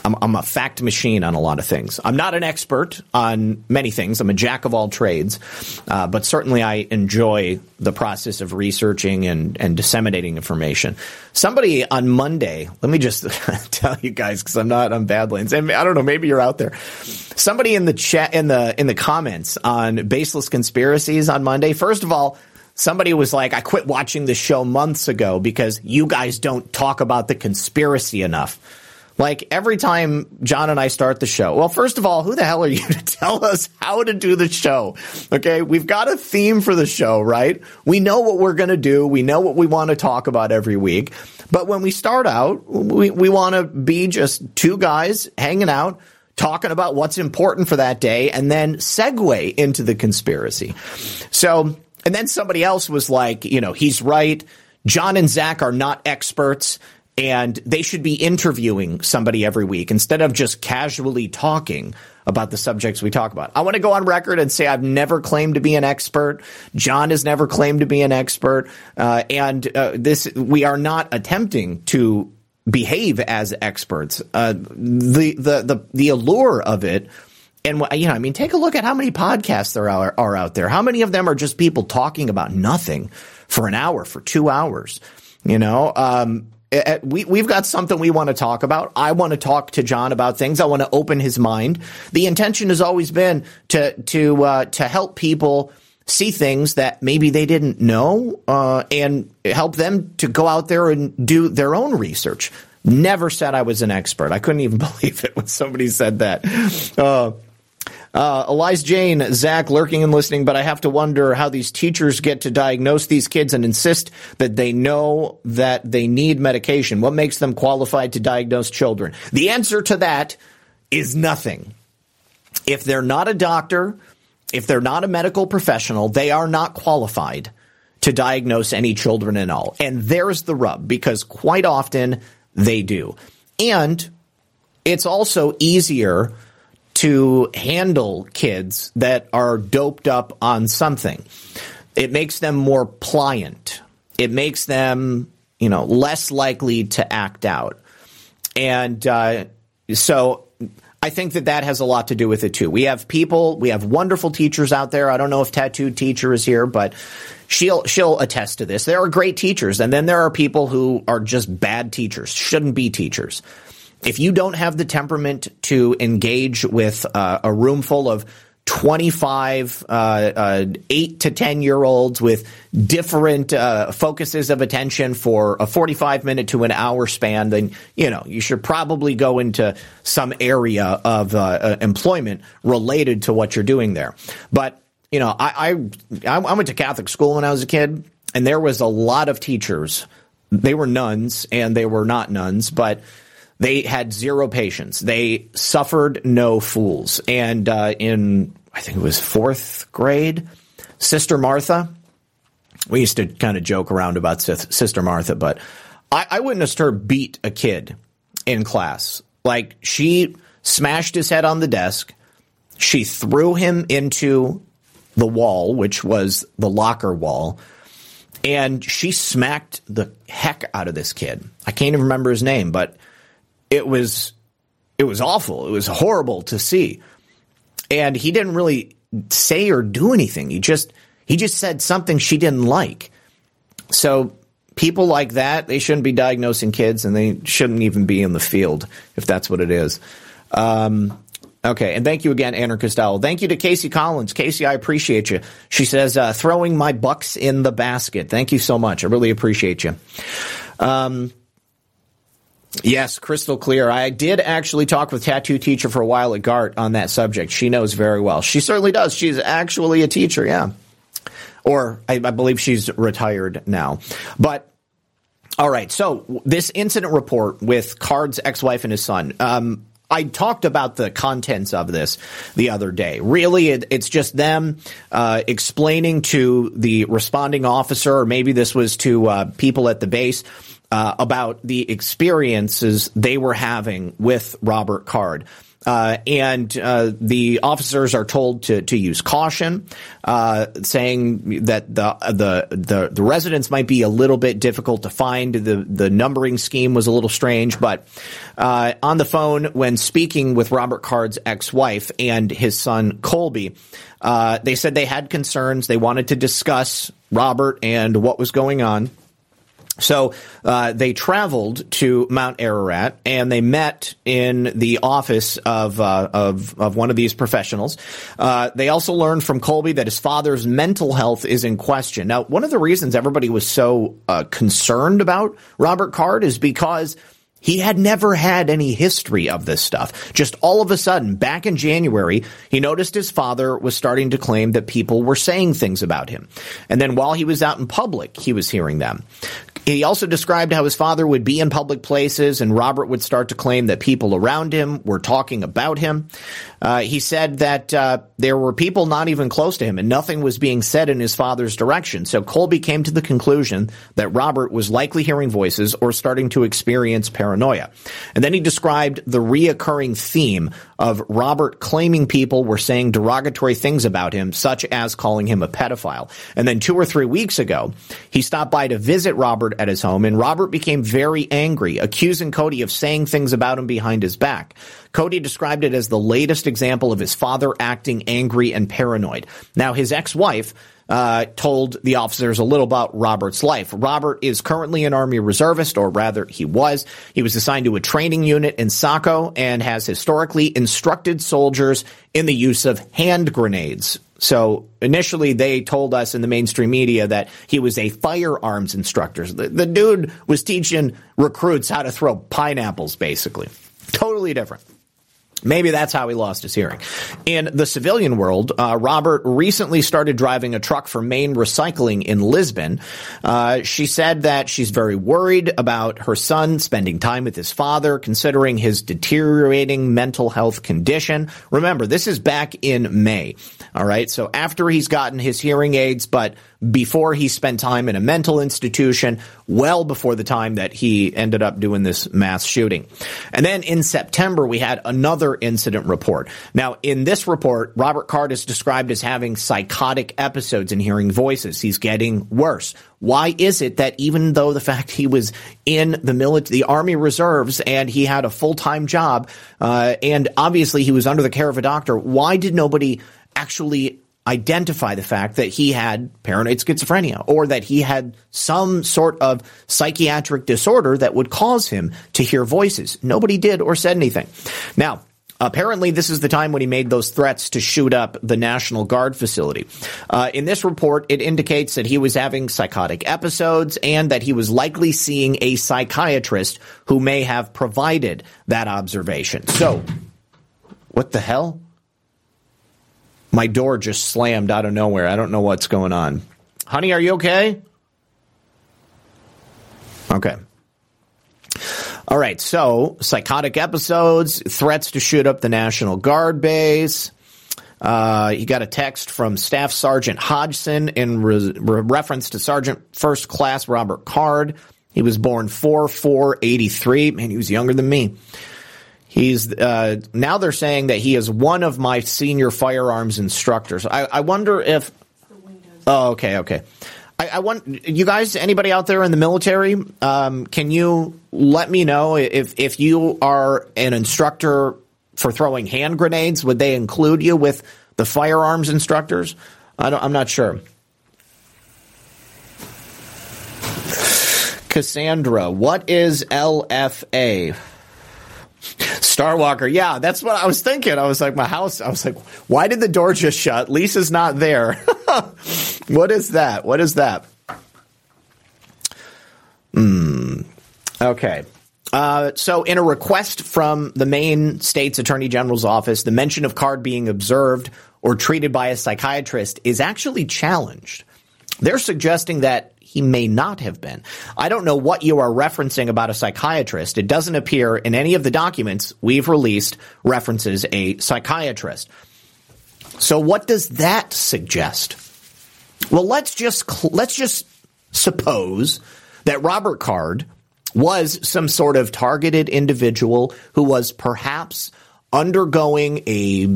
I'm, I'm, a fact machine on a lot of things. I'm not an expert on many things. I'm a jack of all trades, uh, but certainly I enjoy the process of researching and, and disseminating information. Somebody on Monday, let me just tell you guys because I'm not on Badlands, and I don't know, maybe you're out there. Somebody in the chat in the in the comments on baseless conspiracies on Monday. First of all. Somebody was like, I quit watching the show months ago because you guys don't talk about the conspiracy enough. Like every time John and I start the show, well, first of all, who the hell are you to tell us how to do the show? Okay. We've got a theme for the show, right? We know what we're going to do. We know what we want to talk about every week. But when we start out, we, we want to be just two guys hanging out, talking about what's important for that day, and then segue into the conspiracy. So, and then somebody else was like, you know, he's right. John and Zak are not experts and they should be interviewing somebody every week instead of just casually talking about the subjects we talk about. I want to go on record and say I've never claimed to be an expert. John has never claimed to be an expert, uh, and uh, this we are not attempting to behave as experts. Uh, the the the the allure of it. And you know, I mean, take a look at how many podcasts there are, are out there. How many of them are just people talking about nothing for an hour, for two hours? You know, um, we, we've got something we want to talk about. I want to talk to John about things. I want to open his mind. The intention has always been to, to, uh, to help people see things that maybe they didn't know, uh, and help them to go out there and do their own research. Never said I was an expert. I couldn't even believe it when somebody said that. Uh, uh, Jane, Zak, lurking and listening, but I have to wonder how these teachers get to diagnose these kids and insist that they know that they need medication. What makes them qualified to diagnose children? The answer to that is nothing. If they're not a doctor, if they're not a medical professional, they are not qualified to diagnose any children at all. And there's the rub because quite often they do. And it's also easier to handle kids that are doped up on something. It makes them more pliant. It makes them, you know, less likely to act out. And uh, so I think that that has a lot to do with it too. We have people, we have wonderful teachers out there. I don't know if tattooed teacher is here, but she'll she'll attest to this. There are great teachers, and then there are people who are just bad teachers, shouldn't be teachers if you don't have the temperament to engage with uh, a room full of 25, uh, uh, 8 to 10 year olds with different uh, focuses of attention for a 45 minute to an hour span, then, you know, you should probably go into some area of uh, uh, employment related to what you're doing there. But, you know, I, I, I went to Catholic school when I was a kid, and there was a lot of teachers. They were nuns and they were not nuns, but they had zero patience. They suffered no fools. And uh, in, I think it was fourth grade, Sister Martha, we used to kind of joke around about Sister Martha, but I, I witnessed her beat a kid in class. Like she smashed his head on the desk. She threw him into the wall, which was the locker wall, and she smacked the heck out of this kid. I can't even remember his name, but it was it was awful. It was horrible to see. And he didn't really say or do anything. He just he just said something she didn't like. So people like that, they shouldn't be diagnosing kids and they shouldn't even be in the field if that's what it is. Um, Okay, and thank you again, Anarchist Owl. Thank you to Casey Collins. Casey, I appreciate you. She says, uh, throwing my bucks in the basket. Thank you so much. I really appreciate you. Um, yes, crystal clear. I did actually talk with tattoo teacher for a while at Gart on that subject. She knows very well. She certainly does. She's actually a teacher, yeah. Or I, I believe she's retired now. But all right, so this incident report with Card's ex-wife and his son. Um, I talked about the contents of this the other day. Really, it, it's just them uh, explaining to the responding officer, or maybe this was to uh, people at the base, uh, about the experiences they were having with Robert Card. Uh, and uh, the officers are told to to use caution, uh, saying that the, the the the residents might be a little bit difficult to find. The the numbering scheme was a little strange, but uh, on the phone when speaking with Robert Card's ex-wife and his son Colby, uh, they said they had concerns. They wanted to discuss Robert and what was going on. So uh, they traveled to Mount Ararat and they met in the office of uh, of, of one of these professionals. Uh, they also learned from Cody that his father's mental health is in question. Now, one of the reasons everybody was so uh, concerned about Robert Card is because he had never had any history of this stuff. Just all of a sudden, back in January, he noticed his father was starting to claim that people were saying things about him. And then while he was out in public, he was hearing them. He also described how his father would be in public places and Robert would start to claim that people around him were talking about him. Uh, he said that uh, there were people not even close to him and nothing was being said in his father's direction. So Cody came to the conclusion that Robert was likely hearing voices or starting to experience paranoia. And then he described the reoccurring theme of Robert claiming people were saying derogatory things about him, such as calling him a pedophile. And then two or three weeks ago, he stopped by to visit Robert at his home, and Robert became very angry, accusing Cody of saying things about him behind his back. Cody described it as the latest example of his father acting angry and paranoid. Now, his ex-wife uh, told the officers a little about Robert's life. Robert is currently an Army reservist, or rather, he was. He was assigned to a training unit in Saco and has historically instructed soldiers in the use of hand grenades. So initially, they told us in the mainstream media that he was a firearms instructor. The, the dude was teaching recruits how to throw pineapples, basically. Totally different. Maybe that's how he lost his hearing. In the civilian world, uh, Robert recently started driving a truck for Maine Recycling in Lisbon. Uh, she said that she's very worried about her son spending time with his father, considering his deteriorating mental health condition. Remember, this is back in May. All right. So after he's gotten his hearing aids, but before he spent time in a mental institution, well before the time that he ended up doing this mass shooting. And then in September, we had another incident report. Now, in this report, Robert Card is described as having psychotic episodes and hearing voices. He's getting worse. Why is it that even though the fact he was in the military, the Army Reserves, and he had a full time job, uh, and obviously he was under the care of a doctor, why did nobody actually identify the fact that he had paranoid schizophrenia or that he had some sort of psychiatric disorder that would cause him to hear voices. Nobody did or said anything. Now, Apparently, this is the time when he made those threats to shoot up the National Guard facility. Uh, in this report, it indicates that he was having psychotic episodes and that he was likely seeing a psychiatrist who may have provided that observation. So, what the hell? My door just slammed out of nowhere. I don't know what's going on. Honey, are you okay? Okay. All right, so psychotic episodes, threats to shoot up the National Guard base. Uh, he got a text from Staff Sergeant Hodgson in re- re- reference to Sergeant First Class Robert Card. He was born 4 4 83. Man, he was younger than me. He's uh, now they're saying that he is one of my senior firearms instructors. I, I wonder if. Oh, okay, okay. I, I, want you guys, anybody out there in the military, um, can you let me know if if you are an instructor for throwing hand grenades? Would they include you with the firearms instructors? I am not sure. Cassandra, what is LFA? Starwalker, yeah, that's what I was thinking. I was like, my house, I was like, why did the door just shut? Lisa's not there. what is that? What is that? Hmm. Okay. Uh, so, in a request from the Maine state's attorney general's office, the mention of Card being observed or treated by a psychiatrist is actually challenged. They're suggesting that he may not have been. I don't know what you are referencing about a psychiatrist. It doesn't appear in any of the documents we've released references a psychiatrist. So what does that suggest? Well, let's just let's just suppose that Robert Card was some sort of targeted individual who was perhaps undergoing a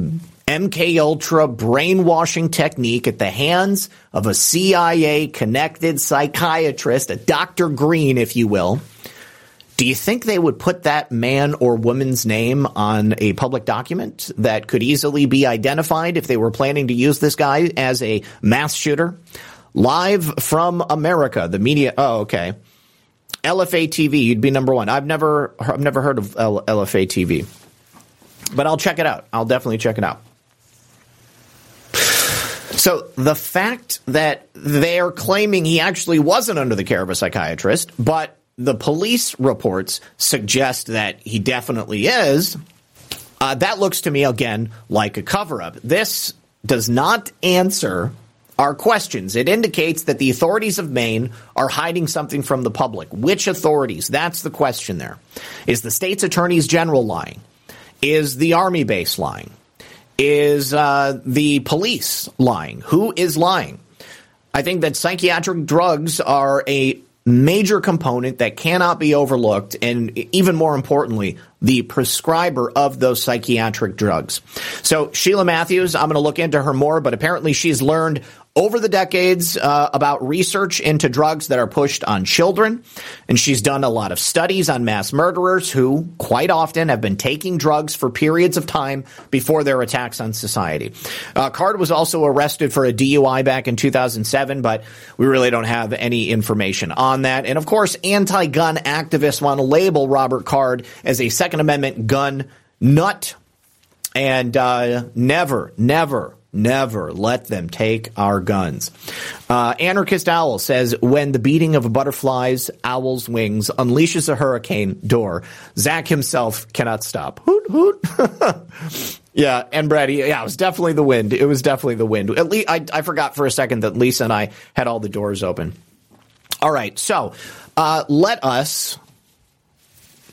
MK Ultra brainwashing technique at the hands of a CIA connected psychiatrist, a Dr. Green, if you will. Do you think they would put that man or woman's name on a public document that could easily be identified if they were planning to use this guy as a mass shooter? Live from America, the media. Oh, okay. LFA TV, you'd be number one. I've never, I've never heard of L- LFA TV, but I'll check it out. I'll definitely check it out. So the fact that they're claiming he actually wasn't under the care of a psychiatrist, but the police reports suggest that he definitely is, uh, that looks to me again like a cover up. This does not answer our questions. It indicates that the authorities of Maine are hiding something from the public. Which authorities? That's the question there. Is the state's attorneys general lying? Is the army base lying? Is uh, the police lying? Who is lying? I think that psychiatric drugs are a major component that cannot be overlooked, and even more importantly, the prescriber of those psychiatric drugs. So Sheila Matthews, I'm going to look into her more, but apparently she's learned over the decades uh, about research into drugs that are pushed on children. And she's done a lot of studies on mass murderers who quite often have been taking drugs for periods of time before their attacks on society. Uh, Card was also arrested for a DUI back in 2007, but we really don't have any information on that. And of course, anti gun activists want to label Robert Card as a Second Amendment gun nut. And uh, never, never Never let them take our guns. Uh, Anarchist Owl says when the beating of a butterfly's owl's wings unleashes a hurricane door, Zak himself cannot stop. Hoot hoot. yeah, and Brady. Yeah, it was definitely the wind. It was definitely the wind. At least I, I forgot for a second that Lisa and I had all the doors open. All right, so uh, let us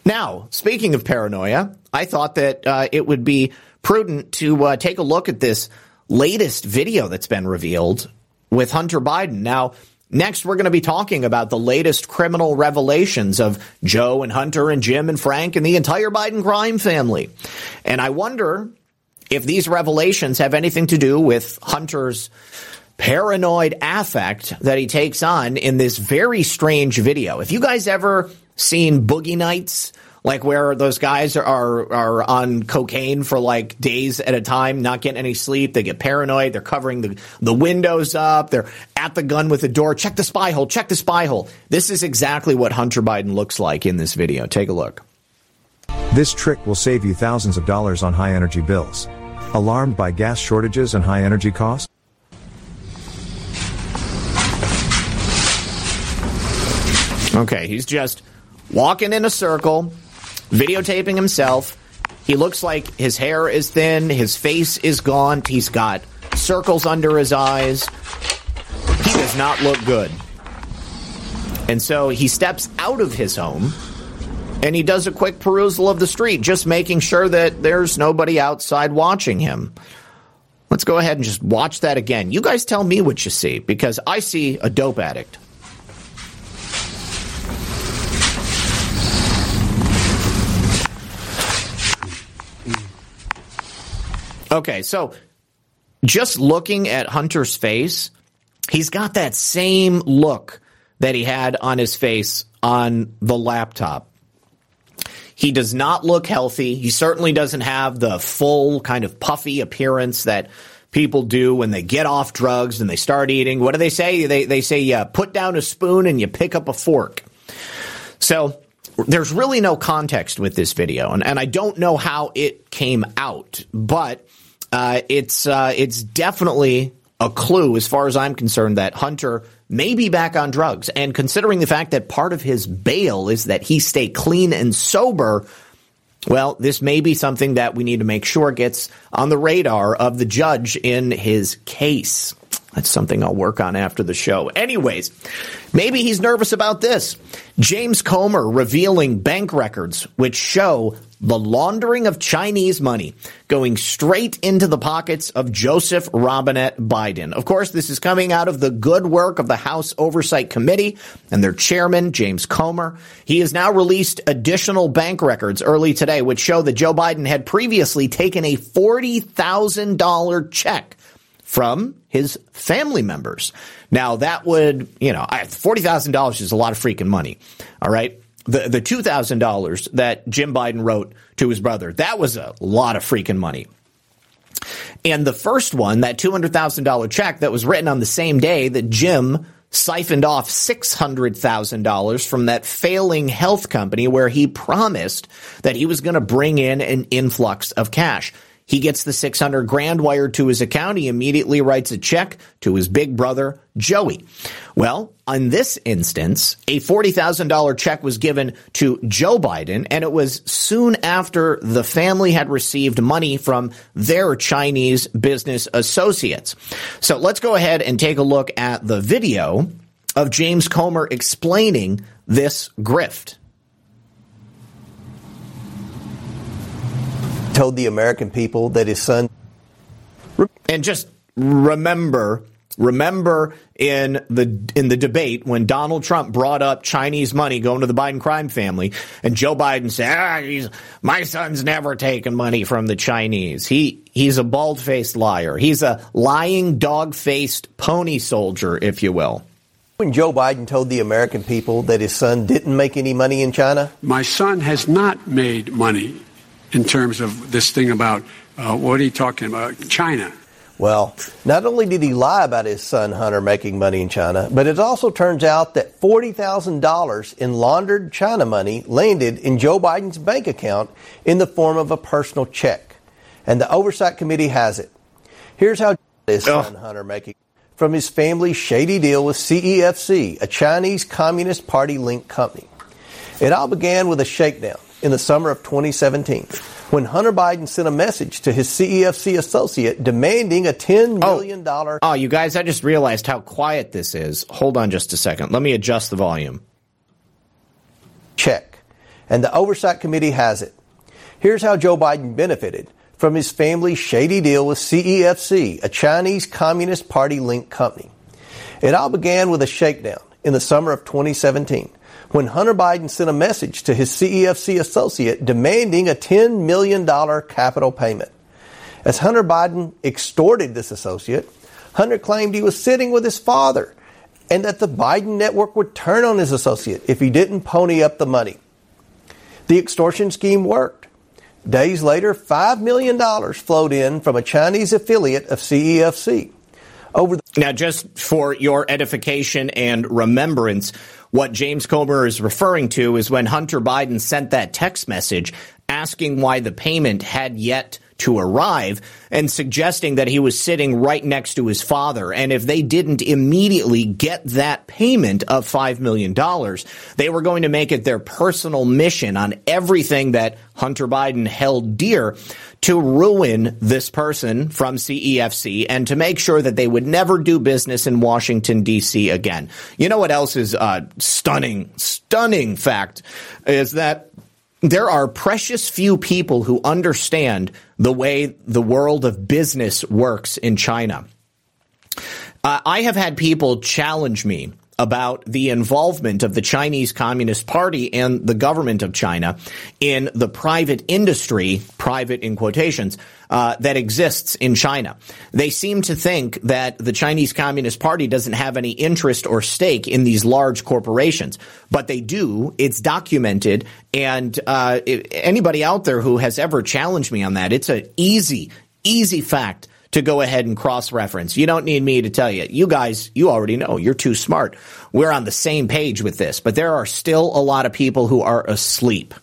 now. Speaking of paranoia, I thought that uh, it would be prudent to uh, take a look at this latest video that's been revealed with Hunter Biden. Now, next we're going to be talking about the latest criminal revelations of Joe and Hunter and Jim and Frank and the entire Biden crime family. And I wonder if these revelations have anything to do with Hunter's paranoid affect that he takes on in this very strange video. If you guys ever seen Boogie Nights, like where those guys are, are, are on cocaine for like days at a time, not getting any sleep. They get paranoid. They're covering the, the windows up. They're at the gun with the door. Check the spy hole. Check the spy hole. This is exactly what Hunter Biden looks like in this video. Take a look. This trick will save you thousands of dollars on high energy bills. Alarmed by gas shortages and high energy costs? Okay, he's just walking in a circle, videotaping himself. He looks like his hair is thin, his face is gaunt, he's got circles under his eyes. He does not look good. And so he steps out of his home and he does a quick perusal of the street, just making sure that there's nobody outside watching him. Let's go ahead and just watch that again. You guys tell me what you see because I see a dope addict. Okay, so just looking at Hunter's face, he's got that same look that he had on his face on the laptop. He does not look healthy. He certainly doesn't have the full kind of puffy appearance that people do when they get off drugs and they start eating. What do they say? They, they say you put down a spoon and you pick up a fork. So there's really no context with this video, and, and I don't know how it came out, but uh, it's uh, it's definitely a clue as far as I'm concerned that Hunter may be back on drugs. And considering the fact that part of his bail is that he stay clean and sober, well, this may be something that we need to make sure gets on the radar of the judge in his case. That's something I'll work on after the show. Anyways, maybe he's nervous about this. James Comer revealing bank records which show the laundering of Chinese money going straight into the pockets of Joseph Robinette Biden. Of course, this is coming out of the good work of the House Oversight Committee and their chairman, James Comer. He has now released additional bank records early today, which show that Joe Biden had previously taken a $40,000 check from his family members. Now that would, you know, $40,000 is a lot of freaking money. All right. The, the $2,000 that Jim Biden wrote to his brother, that was a lot of freaking money. And the first one, that $200,000 check that was written on the same day that Jim siphoned off $600,000 from that failing health company where he promised that he was going to bring in an influx of cash. He gets the 600 grand wired to his account. He immediately writes a check to his big brother, Joey. Well, in this instance, a $40,000 check was given to Joe Biden, and it was soon after the family had received money from their Chinese business associates. So let's go ahead and take a look at the video of James Comer explaining this grift. Told the American people that his son. And just remember, remember in the in the debate when Donald Trump brought up Chinese money going to the Biden crime family, and Joe Biden said, ah, he's, "My son's never taken money from the Chinese. He he's a bald faced liar. He's a lying, dog faced pony soldier, if you will." When Joe Biden told the American people that his son didn't make any money in China, my son has not made money in terms of this thing about uh, what are you talking about? China. Well, not only did he lie about his son Hunter making money in China, but it also turns out that $40,000 in laundered China money landed in Joe Biden's bank account in the form of a personal check. And the Oversight Committee has it. Here's how his son Hunter making from his family's shady deal with CEFC, a Chinese Communist Party linked company. It all began with a shakedown in the summer of 2017 when Hunter Biden sent a message to his CEFC associate demanding a $10 million. Oh. oh, you guys, I just realized how quiet this is. Hold on just a second. Let me adjust the volume. Check. And the Oversight Committee has it. Here's how Joe Biden benefited from his family's shady deal with CEFC, a Chinese Communist Party linked company. It all began with a shakedown in the summer of 2017 when Hunter Biden sent a message to his CEFC associate demanding a $10 million capital payment. As Hunter Biden extorted this associate, Hunter claimed he was sitting with his father and that the Biden network would turn on his associate if he didn't pony up the money. The extortion scheme worked. Days later, $5 million flowed in from a Chinese affiliate of CEFC. Over the- now, just for your edification and remembrance, what James Comer is referring to is when Hunter Biden sent that text message asking why the payment had yet to arrive and suggesting that he was sitting right next to his father. And if they didn't immediately get that payment of $5 million, they were going to make it their personal mission on everything that Hunter Biden held dear to ruin this person from CEFC and to make sure that they would never do business in Washington, D.C. again. You know what else is a stunning, stunning fact is that there are precious few people who understand the way the world of business works in China. Uh, I have had people challenge me about the involvement of the Chinese Communist Party and the government of China in the private industry, private in quotations, uh, that exists in China. They seem to think that the Chinese Communist Party doesn't have any interest or stake in these large corporations, but they do. It's documented, and uh, anybody out there who has ever challenged me on that, it's an easy, easy fact to go ahead and cross reference. You don't need me to tell you. You guys, you already know. You're too smart. We're on the same page with this, but there are still a lot of people who are asleep.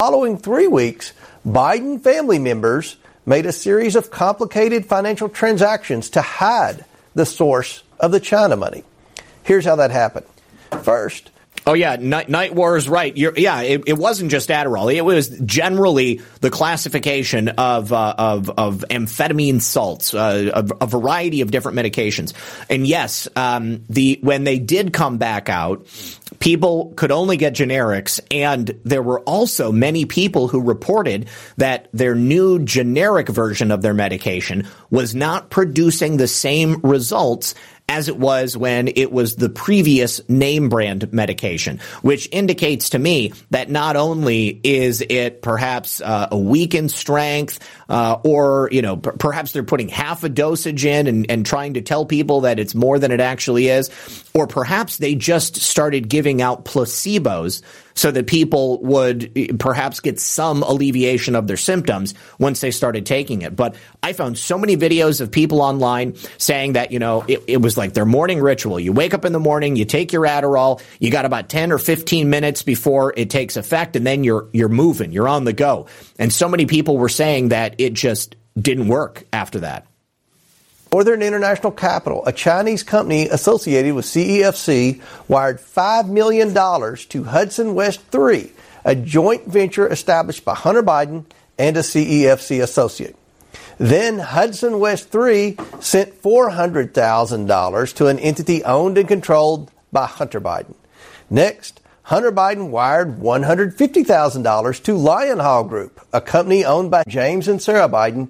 Following three weeks, Biden family members made a series of complicated financial transactions to hide the source of the China money. Here's how that happened. First, Oh yeah, Night, Night Wars, right? You're, yeah, it, it, wasn't just Adderall. It was generally the classification of uh, of, of amphetamine salts, uh, a, a, variety of different medications. And yes, um, the when they did come back out, people could only get generics, and there were also many people who reported that their new generic version of their medication was not producing the same results as it was when it was the previous name brand medication, which indicates to me that not only is it perhaps uh, a weakened strength, uh, or you know p- perhaps they're putting half a dosage in and, and trying to tell people that it's more than it actually is, or perhaps they just started giving out placebos so that people would eh, perhaps get some alleviation of their symptoms once they started taking it. But I found so many videos of people online saying that, you know, it, it, was like their morning ritual. You wake up in the morning, you take your Adderall, you got about 10 or 15 minutes before it takes effect, and then you're, you're moving, you're on the go. And so many people were saying that it just didn't work after that. Northern International Capital, a Chinese company associated with CEFC, wired $5 million to Hudson West 3, a joint venture established by Hunter Biden and a CEFC associate. Then Hudson West 3 sent $400,000 to an entity owned and controlled by Hunter Biden. Next, Hunter Biden wired $150,000 to Lion Hall Group, a company owned by James and Sarah Biden,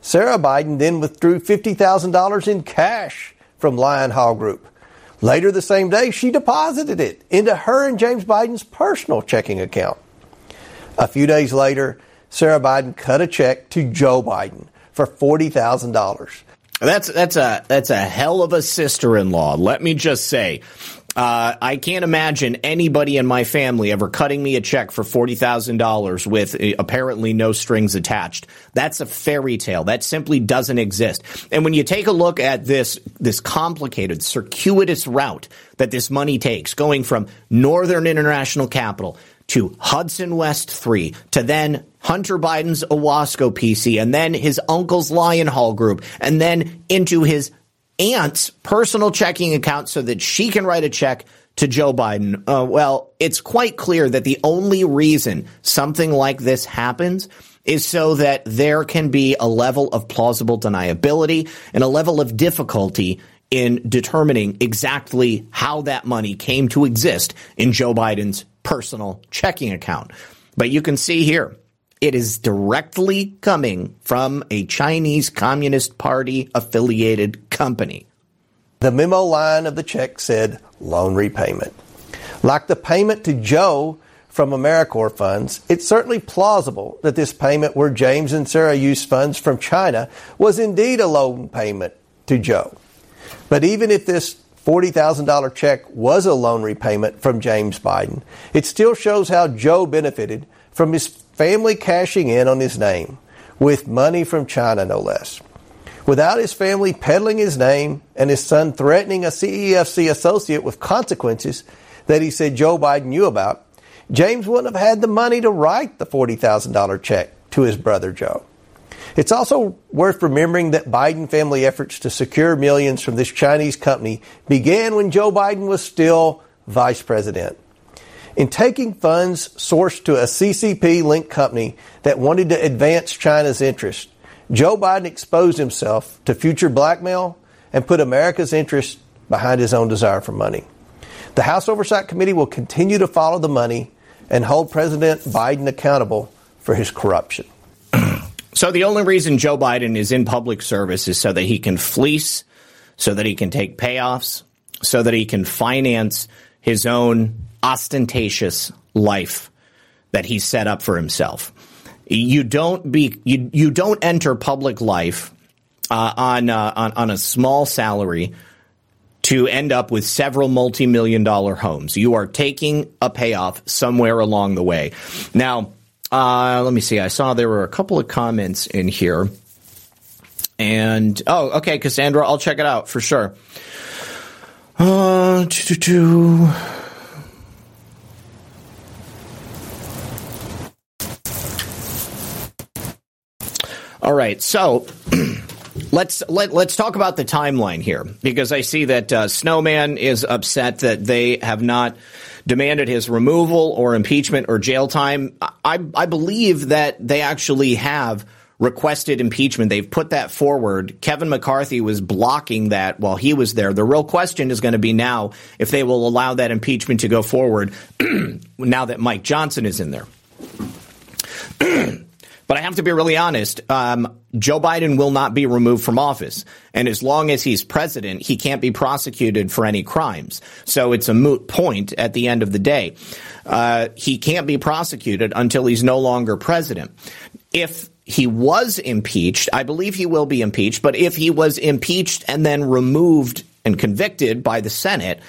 Sarah Biden then withdrew $50,000 in cash from Lion Hall Group. Later the same day, she deposited it into her and James Biden's personal checking account. A few days later, Sarah Biden cut a check to Joe Biden for $40,000. That's that's a that's a hell of a sister-in-law. Let me just say, uh, I can't imagine anybody in my family ever cutting me a check for $40,000 with uh, apparently no strings attached. That's a fairy tale. That simply doesn't exist. And when you take a look at this, this complicated, circuitous route that this money takes, going from Northern International Capital to Hudson West 3 to then Hunter Biden's Owasco PC and then his uncle's Lion Hall group and then into his aunt's personal checking account so that she can write a check to Joe Biden. Uh, well, it's quite clear that the only reason something like this happens is so that there can be a level of plausible deniability and a level of difficulty in determining exactly how that money came to exist in Joe Biden's personal checking account. But you can see here, it is directly coming from a Chinese Communist Party affiliated company. The memo line of the check said loan repayment. Like the payment to Joe from Americore funds, it's certainly plausible that this payment where James and Sarah used funds from China was indeed a loan payment to Joe. But even if this $40,000 check was a loan repayment from James Biden, it still shows how Joe benefited from his family cashing in on his name with money from China, no less. Without his family peddling his name and his son threatening a CEFC associate with consequences that he said Joe Biden knew about, James wouldn't have had the money to write the $40,000 check to his brother Joe. It's also worth remembering that Biden family efforts to secure millions from this Chinese company began when Joe Biden was still vice president. In taking funds sourced to a CCP linked company that wanted to advance China's interests, Joe Biden exposed himself to future blackmail and put America's interest behind his own desire for money. The House Oversight Committee will continue to follow the money and hold President Biden accountable for his corruption. so the only reason Joe Biden is in public service is so that he can fleece, so that he can take payoffs, so that he can finance his own ostentatious life that he set up for himself. You don't be you you don't enter public life uh, on, uh, on on a small salary to end up with several multi-million dollar homes. You are taking a payoff somewhere along the way. Now, uh, let me see. I saw there were a couple of comments in here. And oh, okay, Cassandra, I'll check it out for sure. Uh, All right, so let's let, let's talk about the timeline here because I see that uh, Snowman is upset that they have not demanded his removal or impeachment or jail time. I, I believe that they actually have requested impeachment. They've put that forward. Kevin McCarthy was blocking that while he was there. The real question is going to be now if they will allow that impeachment to go forward now that Mike Johnson is in there. But I have to be really honest. Um, Joe Biden will not be removed from office. And as long as he's president, he can't be prosecuted for any crimes. So it's a moot point at the end of the day. Uh, he can't be prosecuted until he's no longer president. If he was impeached, I believe he will be impeached, but if he was impeached and then removed and convicted by the Senate,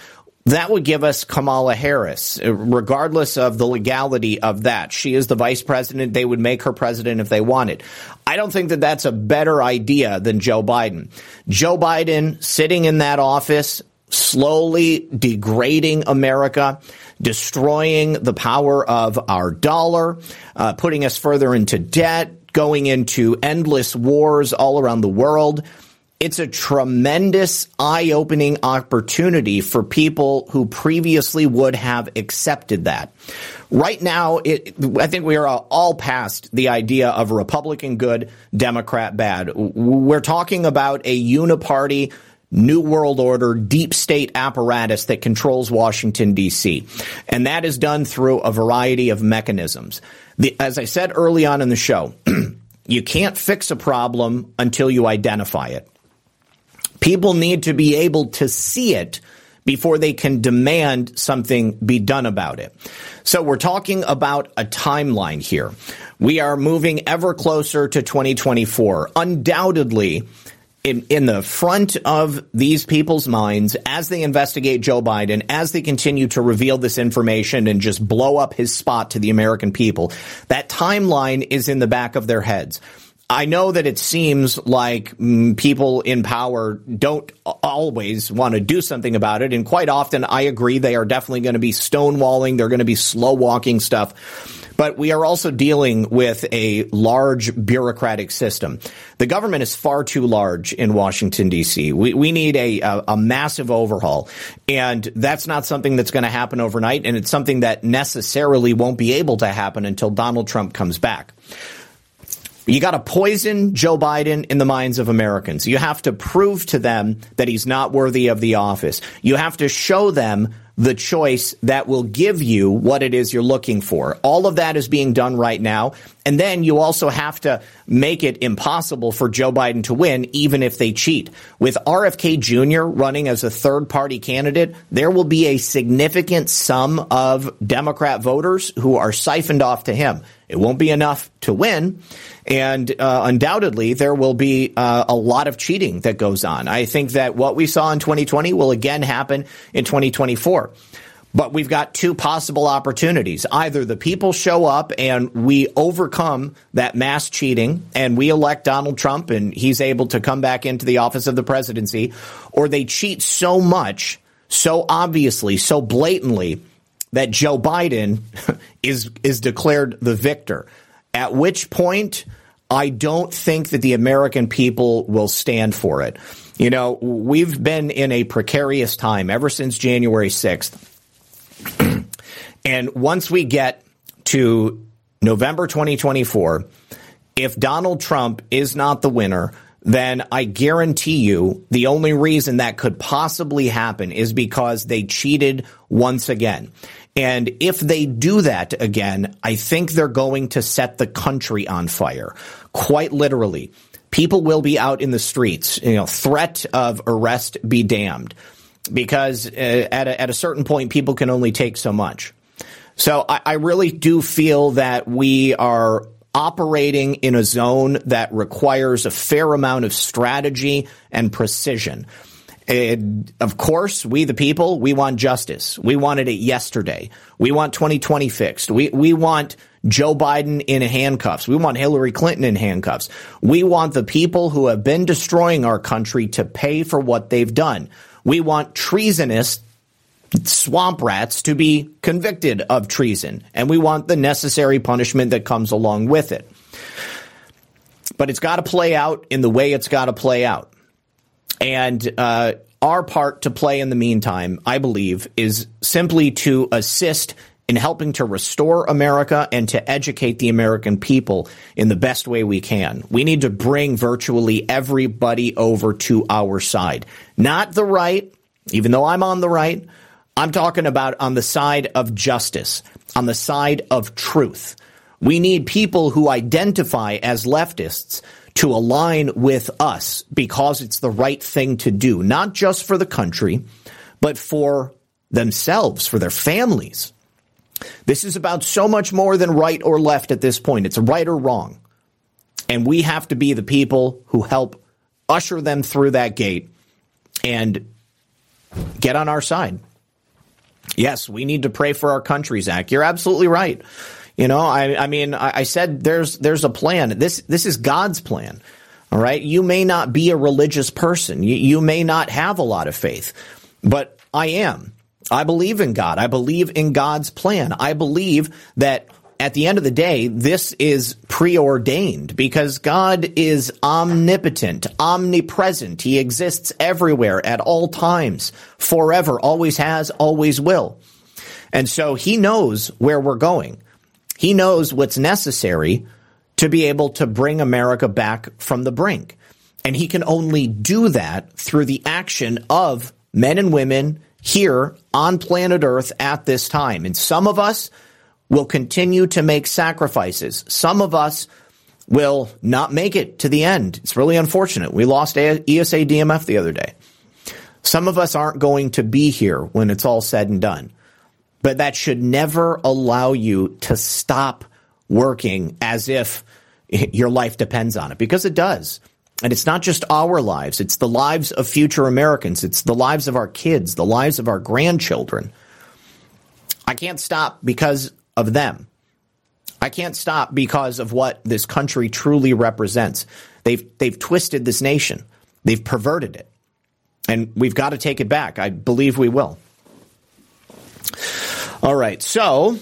that would give us Kamala Harris, regardless of the legality of that. She is the vice president. They would make her president if they wanted. I don't think that that's a better idea than Joe Biden. Joe Biden sitting in that office, slowly degrading America, destroying the power of our dollar, uh, putting us further into debt, going into endless wars all around the world it's a tremendous eye opening opportunity for people who previously would have accepted that. Right now, it, I think we are all past the idea of Republican good, Democrat bad. We're talking about a uniparty New World Order deep state apparatus that controls Washington, D.C. And that is done through a variety of mechanisms. The, as I said early on in the show, you can't fix a problem until you identify it. People need to be able to see it before they can demand something be done about it. So we're talking about a timeline here. We are moving ever closer to 2024. Undoubtedly, in, in the front of these people's minds as they investigate Joe Biden, as they continue to reveal this information and just blow up his spot to the American people, that timeline is in the back of their heads. I know that it seems like mm, people in power don't always want to do something about it. And quite often, I agree, they are definitely going to be stonewalling. They're going to be slow walking stuff. But we are also dealing with a large bureaucratic system. The government is far too large in Washington, D.C. We, we need a, a, a massive overhaul. And that's not something that's going to happen overnight. And it's something that necessarily won't be able to happen until Donald Trump comes back. You got to poison Joe Biden in the minds of Americans. You have to prove to them that he's not worthy of the office. You have to show them the choice that will give you what it is you're looking for. All of that is being done right now. And then you also have to make it impossible for Joe Biden to win, even if they cheat. With RFK Jr. running as a third party candidate, there will be a significant sum of Democrat voters who are siphoned off to him. It won't be enough to win. And uh, undoubtedly, there will be uh, a lot of cheating that goes on. I think that what we saw in 2020 will again happen in 2024. But we've got two possible opportunities. Either the people show up and we overcome that mass cheating and we elect Donald Trump and he's able to come back into the office of the presidency, or they cheat so much, so obviously, so blatantly that Joe Biden is is declared the victor. At which point, I don't think that the American people will stand for it. You know, we've been in a precarious time ever since January 6th. and once we get to November 2024, if Donald Trump is not the winner, then I guarantee you the only reason that could possibly happen is because they cheated once again. And if they do that again, I think they're going to set the country on fire. Quite literally. People will be out in the streets, you know, threat of arrest be damned. because uh, at, a, at a certain point, people can only take so much. So I, I really do feel that we are operating in a zone that requires a fair amount of strategy and precision. Of course, we the people, we want justice. We wanted it yesterday. We want 2020 fixed. We, we want Joe Biden in handcuffs. We want Hillary Clinton in handcuffs. We want the people who have been destroying our country to pay for what they've done. We want treasonous swamp rats to be convicted of treason, and we want the necessary punishment that comes along with it. But it's got to play out in the way it's got to play out. And uh, our part to play in the meantime, I believe, is simply to assist in helping to restore America and to educate the American people in the best way we can. We need to bring virtually everybody over to our side. Not the right, even though I'm on the right. I'm talking about on the side of justice, on the side of truth. We need people who identify as leftists to align with us because it's the right thing to do, not just for the country, but for themselves, for their families. This is about so much more than right or left at this point. It's right or wrong. And we have to be the people who help usher them through that gate and get on our side. Yes, we need to pray for our country, Zak. You're absolutely right. You know, I, I mean, I, I said there's there's a plan. This this is God's plan. All right. You may not be a religious person. You, you may not have a lot of faith, but I am. I believe in God. I believe in God's plan. I believe that at the end of the day, this is preordained because God is omnipotent, omnipresent. He exists everywhere at all times, forever, always has, always will. And so he knows where we're going. He knows what's necessary to be able to bring America back from the brink. And he can only do that through the action of men and women here on planet Earth at this time. And some of us will continue to make sacrifices. Some of us will not make it to the end. It's really unfortunate. We lost ESA DMF the other day. Some of us aren't going to be here when it's all said and done. But that should never allow you to stop working as if your life depends on it because it does. And it's not just our lives, it's the lives of future Americans, it's the lives of our kids, the lives of our grandchildren. I can't stop because of them. I can't stop because of what this country truly represents. They've they've twisted this nation. They've perverted it. And we've got to take it back. I believe we will. All right. So,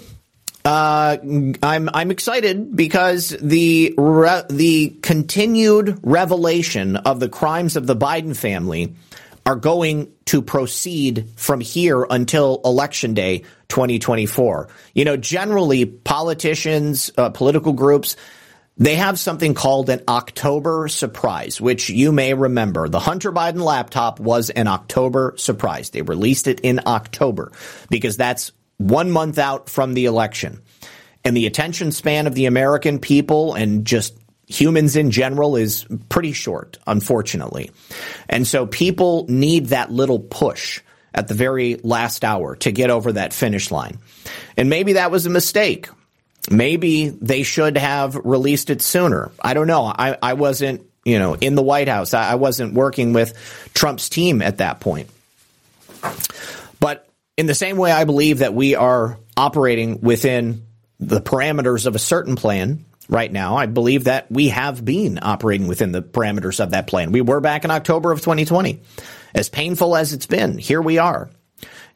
uh, I'm I'm excited because the re- the continued revelation of the crimes of the Biden family are going to proceed from here until election day 2024. You know, generally politicians, uh, political groups, they have something called an October surprise, which you may remember. The Hunter Biden laptop was an October surprise. They released it in October because that's one month out from the election. And the attention span of the American people and just humans in general is pretty short, unfortunately. And so people need that little push at the very last hour to get over that finish line. And maybe that was a mistake. Maybe they should have released it sooner. I don't know. I, I wasn't, you know, in the White House. I, I wasn't working with Trump's team at that point. In the same way, I believe that we are operating within the parameters of a certain plan right now. I believe that we have been operating within the parameters of that plan. We were back in October of 2020. As painful as it's been, here we are.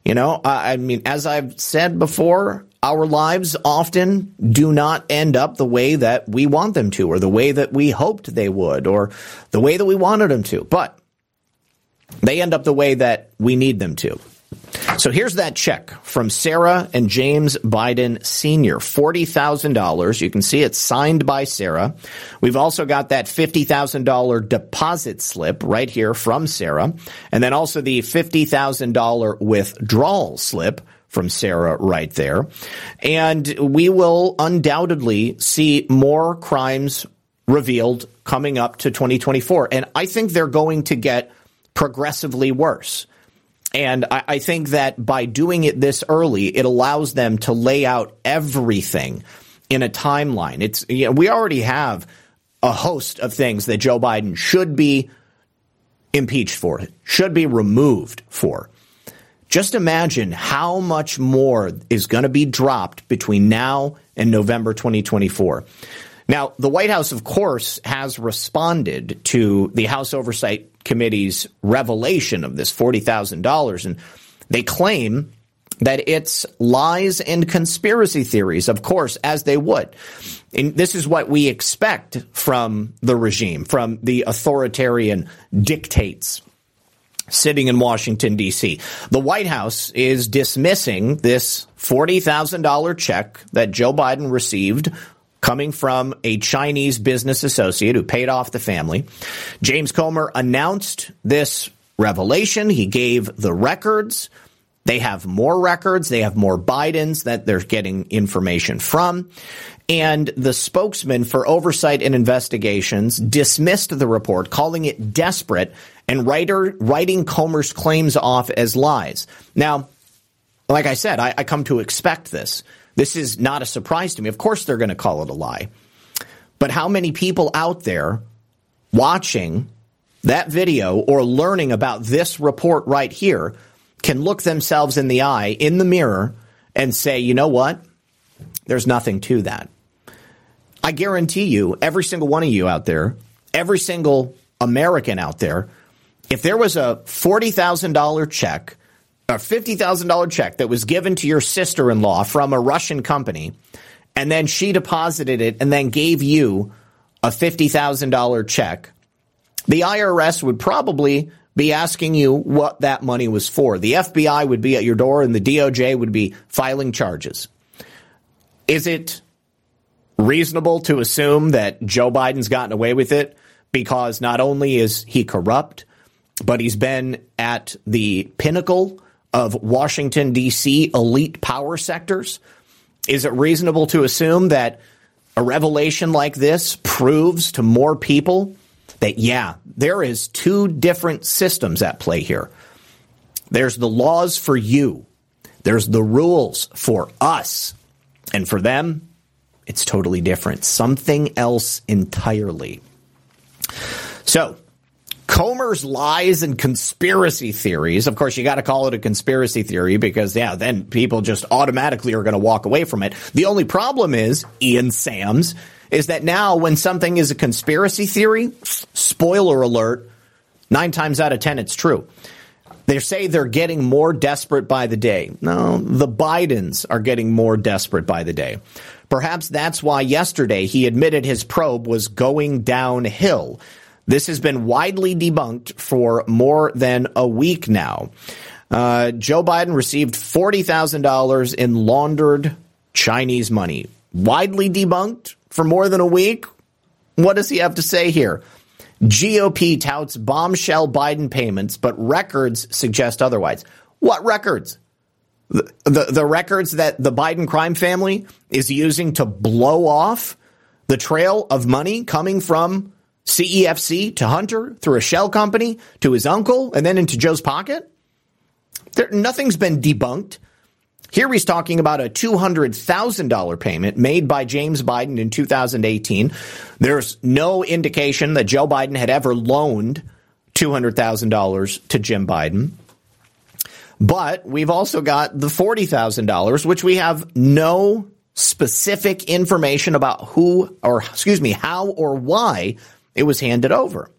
You know, I mean, as I've said before, our lives often do not end up the way that we want them to, or the way that we hoped they would, or the way that we wanted them to. But they end up the way that we need them to. So here's that check from Sarah and James Biden Sr. $40,000. You can see it's signed by Sarah. We've also got that $50,000 deposit slip right here from Sarah. And then also the $50,000 withdrawal slip from Sarah right there. And we will undoubtedly see more crimes revealed coming up to 2024. And I think they're going to get progressively worse And I, I think that by doing it this early, it allows them to lay out everything in a timeline. It's you know, we already have a host of things that Joe Biden should be impeached for, should be removed for. Just imagine how much more is going to be dropped between now and November 2024. Now, the White House, of course, has responded to the House Oversight Committee's revelation of this $40,000, and they claim that it's lies and conspiracy theories, of course, as they would. And this is what we expect from the regime, from the authoritarian dictates sitting in Washington, D.C. The White House is dismissing this $40,000 check that Joe Biden received coming from a Chinese business associate who paid off the family. James Comer announced this revelation. He gave the records. They have more records. They have more Bidens that they're getting information from. And the spokesman for oversight and investigations dismissed the report, calling it desperate and writer, writing Comer's claims off as lies. Now, like I said, I, I come to expect this. This is not a surprise to me. Of course, they're going to call it a lie. But how many people out there watching that video or learning about this report right here can look themselves in the eye, in the mirror, and say, you know what? There's nothing to that. I guarantee you, every single one of you out there, every single American out there, if there was a $40,000 check a $50,000 check that was given to your sister in law from a Russian company, and then she deposited it and then gave you a $50,000 check, the IRS would probably be asking you what that money was for. The FBI would be at your door and the DOJ would be filing charges. Is it reasonable to assume that Joe Biden's gotten away with it because not only is he corrupt, but he's been at the pinnacle of Washington, D.C. elite power sectors? Is it reasonable to assume that a revelation like this proves to more people that, yeah, there is two different systems at play here? There's the laws for you. There's the rules for us. And for them, it's totally different. Something else entirely. So, Comer's lies and conspiracy theories. Of course, you got to call it a conspiracy theory because, yeah, then people just automatically are going to walk away from it. The only problem is, Ian Sams, is that now when something is a conspiracy theory, spoiler alert, nine times out of ten, it's true. They say they're getting more desperate by the day. No, the Bidens are getting more desperate by the day. Perhaps that's why yesterday he admitted his probe was going downhill this has been widely debunked for more than a week now. Uh, Joe Biden received $40,000 in laundered Chinese money. Widely debunked for more than a week? What does he have to say here? GOP touts bombshell Biden payments, but records suggest otherwise. What records? The, the, the records that the Biden crime family is using to blow off the trail of money coming from CEFC to Hunter through a shell company to his uncle and then into Joe's pocket? There, nothing's been debunked. Here he's talking about a $200,000 payment made by James Biden in 2018. There's no indication that Joe Biden had ever loaned $200,000 to Jim Biden. But we've also got the $40,000, which we have no specific information about who, or excuse me, how or why it was handed over.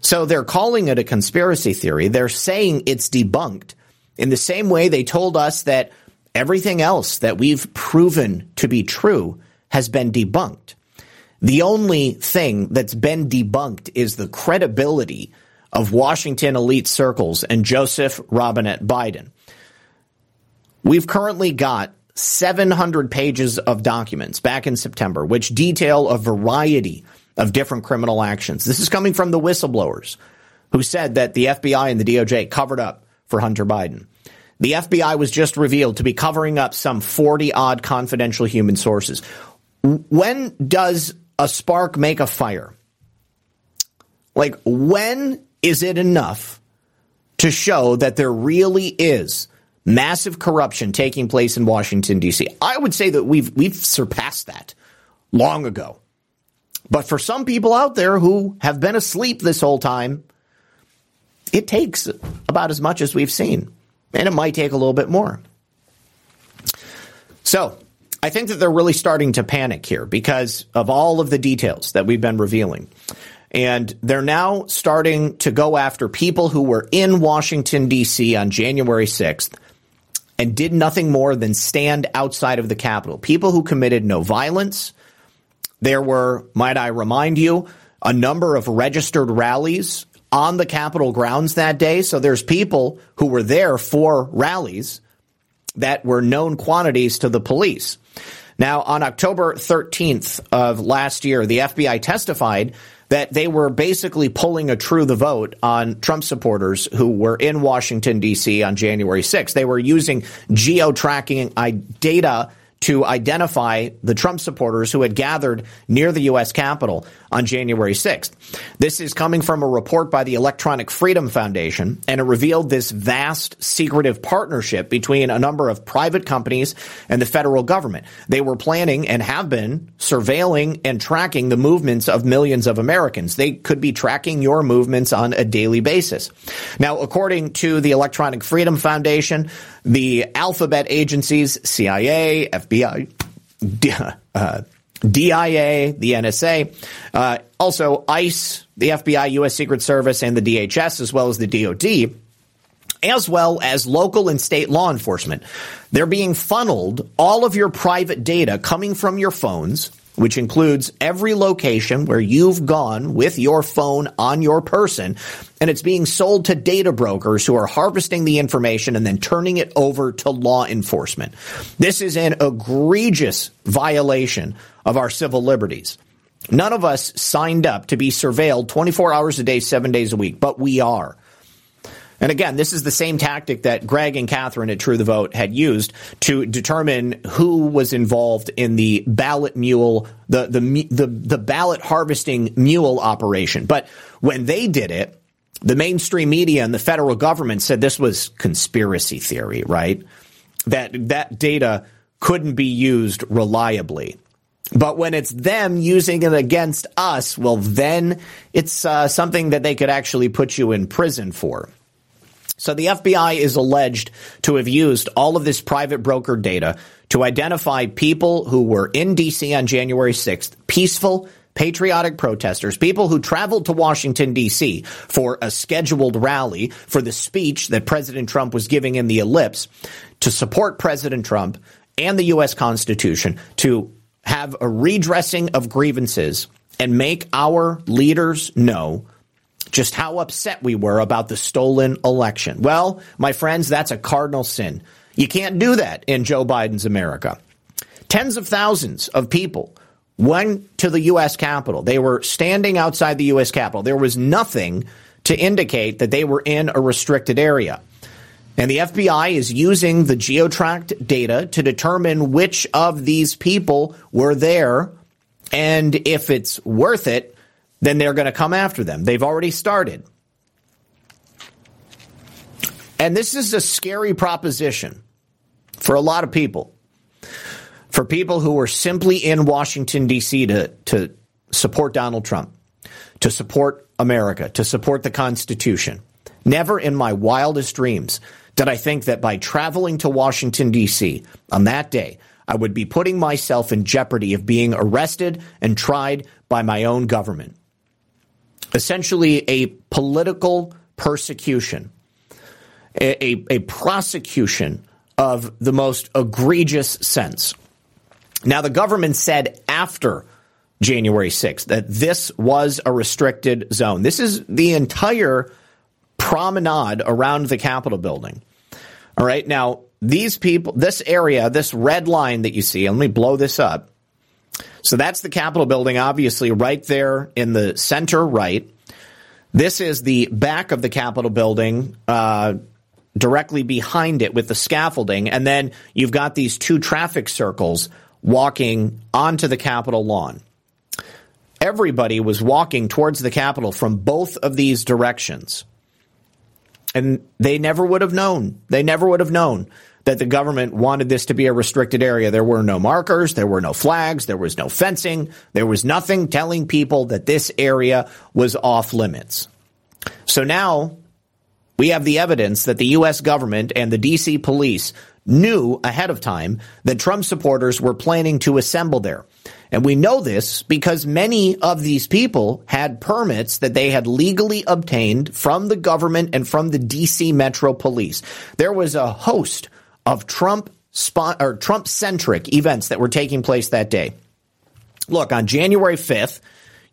So they're calling it a conspiracy theory. They're saying it's debunked in the same way they told us that everything else that we've proven to be true has been debunked. The only thing that's been debunked is the credibility of Washington elite circles and Joseph Robinette Biden. We've currently got 700 pages of documents back in September, which detail a variety of different criminal actions. This is coming from the whistleblowers who said that the FBI and the DOJ covered up for Hunter Biden. The FBI was just revealed to be covering up some 40 odd confidential human sources. When does a spark make a fire? Like, when is it enough to show that there really is massive corruption taking place in Washington D.C. I would say that we've we've surpassed that long ago. But for some people out there who have been asleep this whole time, it takes about as much as we've seen, and it might take a little bit more. So, I think that they're really starting to panic here because of all of the details that we've been revealing. And they're now starting to go after people who were in Washington, D.C. on January 6th and did nothing more than stand outside of the Capitol. People who committed no violence. There were, might I remind you, a number of registered rallies on the Capitol grounds that day. So there's people who were there for rallies that were known quantities to the police. Now, on October 13th of last year, the FBI testified that they were basically pulling a true the vote on Trump supporters who were in Washington, D.C. on January 6th. They were using geo tracking uh, data to identify the Trump supporters who had gathered near the U.S. Capitol on January 6th. This is coming from a report by the Electronic Freedom Foundation, and it revealed this vast secretive partnership between a number of private companies and the federal government. They were planning and have been surveilling and tracking the movements of millions of Americans. They could be tracking your movements on a daily basis. Now, according to the Electronic Freedom Foundation, the alphabet agencies, CIA, FBI, uh, DIA, the NSA, uh, also ICE, the FBI, U.S. Secret Service, and the DHS, as well as the DOD, as well as local and state law enforcement. They're being funneled all of your private data coming from your phones which includes every location where you've gone with your phone on your person, and it's being sold to data brokers who are harvesting the information and then turning it over to law enforcement. This is an egregious violation of our civil liberties. None of us signed up to be surveilled 24 hours a day, seven days a week, but we are. And again, this is the same tactic that Greg and Catherine at True the Vote had used to determine who was involved in the ballot mule, the, the, the, the ballot harvesting mule operation. But when they did it, the mainstream media and the federal government said this was conspiracy theory, right? That that data couldn't be used reliably. But when it's them using it against us, well, then it's uh, something that they could actually put you in prison for. So the FBI is alleged to have used all of this private broker data to identify people who were in DC on January 6th, peaceful, patriotic protesters, people who traveled to Washington, D.C. for a scheduled rally for the speech that President Trump was giving in the ellipse to support President Trump and the U.S. Constitution to have a redressing of grievances and make our leaders know just how upset we were about the stolen election. Well, my friends, that's a cardinal sin. You can't do that in Joe Biden's America. Tens of thousands of people went to the U.S. Capitol. They were standing outside the U.S. Capitol. There was nothing to indicate that they were in a restricted area. And the FBI is using the geotracked data to determine which of these people were there and if it's worth it then they're going to come after them. They've already started. And this is a scary proposition for a lot of people. For people who are simply in Washington, D.C. to, to support Donald Trump, to support America, to support the Constitution. Never in my wildest dreams did I think that by traveling to Washington, D.C. on that day, I would be putting myself in jeopardy of being arrested and tried by my own government essentially a political persecution, a, a, a prosecution of the most egregious sense. Now, the government said after January 6th that this was a restricted zone. This is the entire promenade around the Capitol building. All right. Now, these people, this area, this red line that you see, let me blow this up. So that's the Capitol building, obviously, right there in the center right. This is the back of the Capitol building, uh, directly behind it with the scaffolding. And then you've got these two traffic circles walking onto the Capitol lawn. Everybody was walking towards the Capitol from both of these directions. And they never would have known. They never would have known that the government wanted this to be a restricted area. There were no markers, there were no flags, there was no fencing, there was nothing telling people that this area was off limits. So now we have the evidence that the U.S. government and the D.C. police knew ahead of time that Trump supporters were planning to assemble there. And we know this because many of these people had permits that they had legally obtained from the government and from the DC Metro Police. There was a host of Trump or Trump centric events that were taking place that day. Look, on January 5th,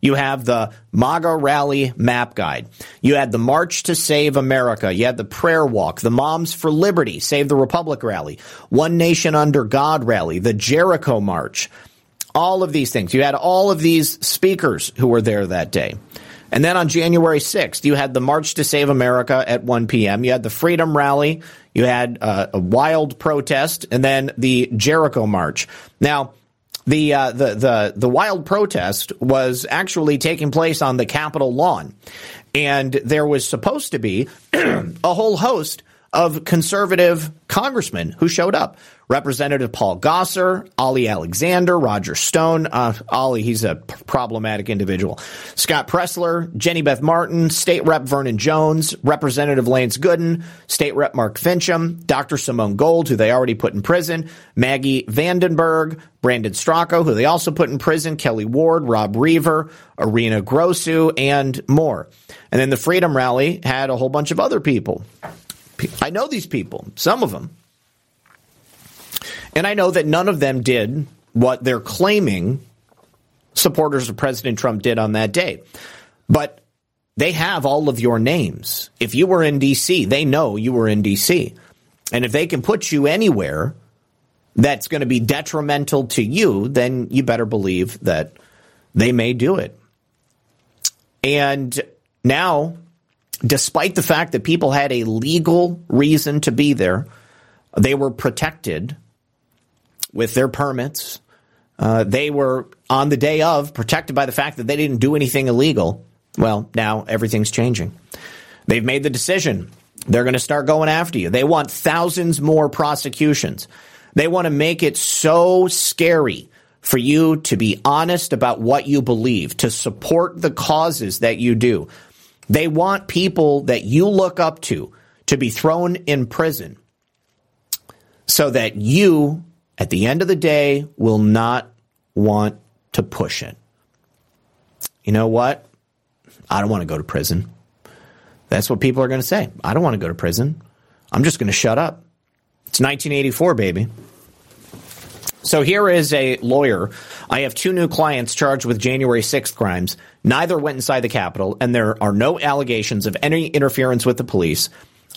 you have the MAGA rally map guide. You had the March to Save America. You had the prayer walk, the Moms for Liberty, Save the Republic rally, One Nation Under God rally, the Jericho March. All of these things. You had all of these speakers who were there that day. And then on January 6th, you had the March to Save America at 1 p.m. You had the Freedom Rally. You had uh, a wild protest and then the Jericho March. Now, the, uh, the, the, the wild protest was actually taking place on the Capitol lawn. And there was supposed to be a whole host of conservative congressmen who showed up. Representative Paul Gosar, Ali Alexander, Roger Stone. Uh, Ali, he's a problematic individual. Scott Presler, Jenny Beth Martin, State Rep Vernon Jones, Representative Lance Gooden, State Rep Mark Finchem, Dr. Simone Gold, who they already put in prison, Maggie Vandenberg, Brandon Straka, who they also put in prison, Kelli Ward, Rob Reaver, Arina Grossu, and more. And then the Freedom Rally had a whole bunch of other people. I know these people, some of them. And I know that none of them did what they're claiming supporters of President Trump did on that day. But they have all of your names. If you were in DC, they know you were in DC. And if they can put you anywhere that's going to be detrimental to you, then you better believe that they may do it. And now, despite the fact that people had a legal reason to be there, they were protected with their permits. Uh, they were on the day of protected by the fact that they didn't do anything illegal. Well, now everything's changing. They've made the decision. They're going to start going after you. They want thousands more prosecutions. They want to make it so scary for you to be honest about what you believe, to support the causes that you do. They want people that you look up to to be thrown in prison so that you at the end of the day, will not want to push it. You know what? I don't want to go to prison. That's what people are going to say. I don't want to go to prison. I'm just going to shut up. It's 1984, baby. So here is a lawyer. I have two new clients charged with January 6th crimes. Neither went inside the Capitol, and there are no allegations of any interference with the police.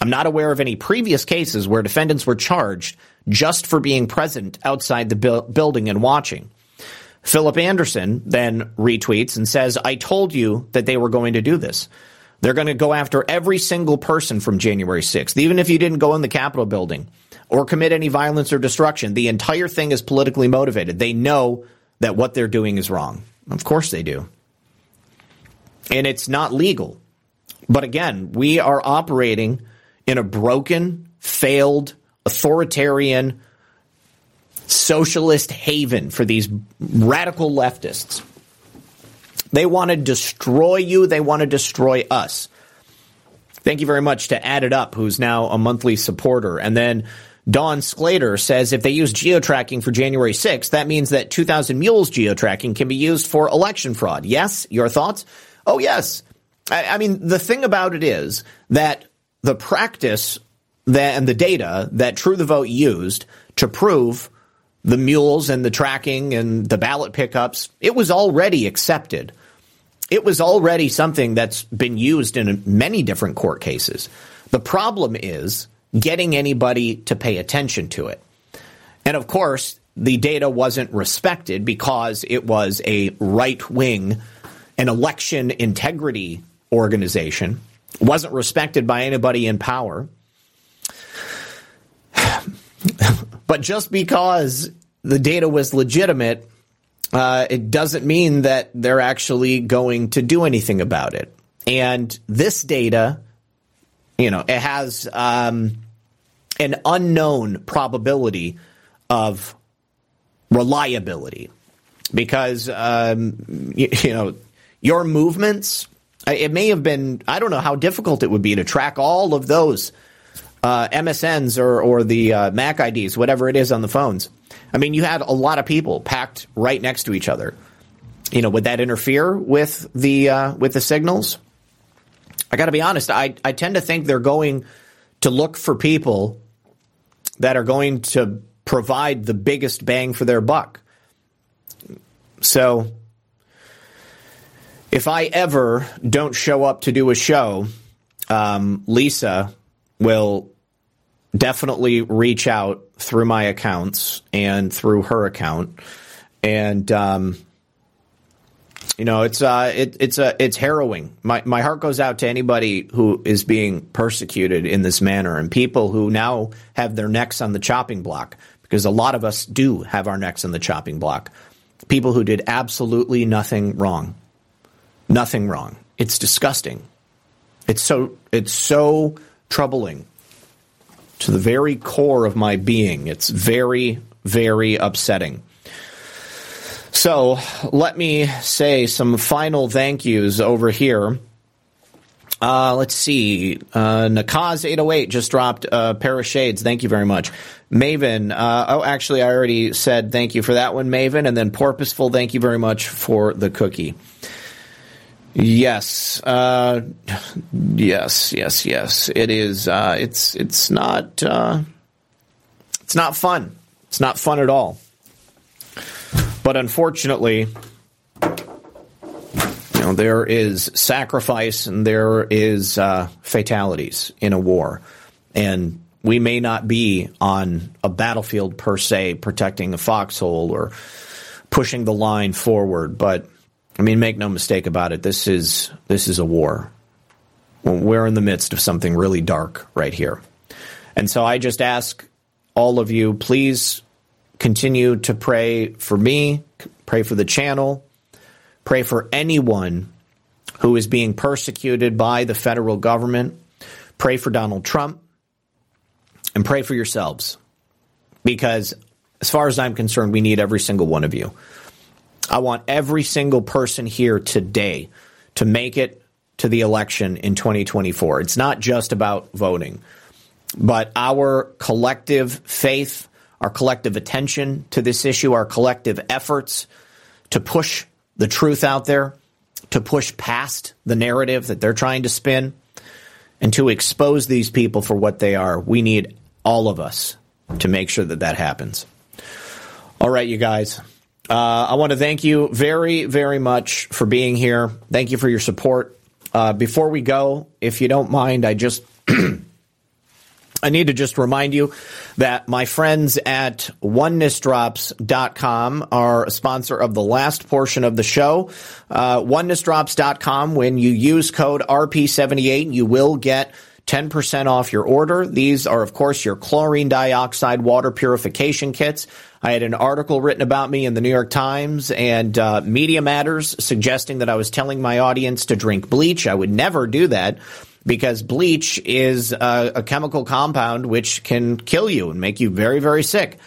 I'm not aware of any previous cases where defendants were charged just for being present outside the bu- building and watching. Philip Anderson then retweets and says, I told you that they were going to do this. They're going to go after every single person from January 6th, even if you didn't go in the Capitol building or commit any violence or destruction. The entire thing is politically motivated. They know that what they're doing is wrong. Of course they do. And it's not legal. But again, we are operating in a broken, failed, authoritarian, socialist haven for these radical leftists. They want to destroy you. They want to destroy us. Thank you very much to Add It Up, who's now a monthly supporter. And then Don Sclater says if they use geotracking for January 6th, that means that 2000 Mules geotracking can be used for election fraud. Yes? Your thoughts? Oh, yes. I, I mean, the thing about it is that the practice that, and the data that True the Vote used to prove the mules and the tracking and the ballot pickups, it was already accepted. It was already something that's been used in many different court cases. The problem is getting anybody to pay attention to it. And of course, the data wasn't respected because it was a right wing, an election integrity organization, wasn't respected by anybody in power. but just because the data was legitimate, uh, it doesn't mean that they're actually going to do anything about it. And this data you know, it has um, an unknown probability of reliability because um, you, you know your movements. It may have been. I don't know how difficult it would be to track all of those uh, MSNs or or the uh, Mac IDs, whatever it is on the phones. I mean, you had a lot of people packed right next to each other. You know, would that interfere with the uh, with the signals? I got to be honest. I I tend to think they're going to look for people that are going to provide the biggest bang for their buck. So, if I ever don't show up to do a show, um, Lisa will definitely reach out through my accounts and through her account, and um, you know it's uh, it, it's uh, it's harrowing. My my heart goes out to anybody who is being persecuted in this manner, and people who now have their necks on the chopping block because a lot of us do have our necks on the chopping block. People who did absolutely nothing wrong, nothing wrong. It's disgusting. It's so it's so troubling to the very core of my being. It's very, very upsetting. So let me say some final thank yous over here. Uh, let's see. Uh, Nakaz808 just dropped a pair of shades. Thank you very much. Maven. Uh, oh, actually, I already said thank you for that one, Maven. And then Porpoiseful, thank you very much for the cookie. Yes, uh, yes, yes, yes. It is. Uh, it's it's not. Uh, it's not fun. It's not fun at all. But unfortunately, you know, there is sacrifice and there is uh, fatalities in a war, and we may not be on a battlefield per se, protecting a foxhole or pushing the line forward, but I mean, make no mistake about it. This is this is a war. We're in the midst of something really dark right here, and so I just ask all of you, please continue to pray for me, pray for the channel, pray for anyone who is being persecuted by the federal government. Pray for Donald Trump, and pray for yourselves, because as far as I'm concerned, we need every single one of you. I want every single person here today to make it to the election in 2024. It's not just about voting, but our collective faith, our collective attention to this issue, our collective efforts to push the truth out there, to push past the narrative that they're trying to spin, and to expose these people for what they are. We need all of us to make sure that that happens. All right, you guys. Uh, I want to thank you very, very much for being here. Thank you for your support. Uh, before we go, if you don't mind, I just I need to just remind you that my friends at onenessdrops.com are a sponsor of the last portion of the show. Uh, onenessdrops.com, when you use code RP78, you will get 10% off your order. These are, of course, your chlorine dioxide water purification kits. I had an article written about me in the New York Times and uh, Media Matters suggesting that I was telling my audience to drink bleach. I would never do that because bleach is a, a chemical compound which can kill you and make you very, very sick.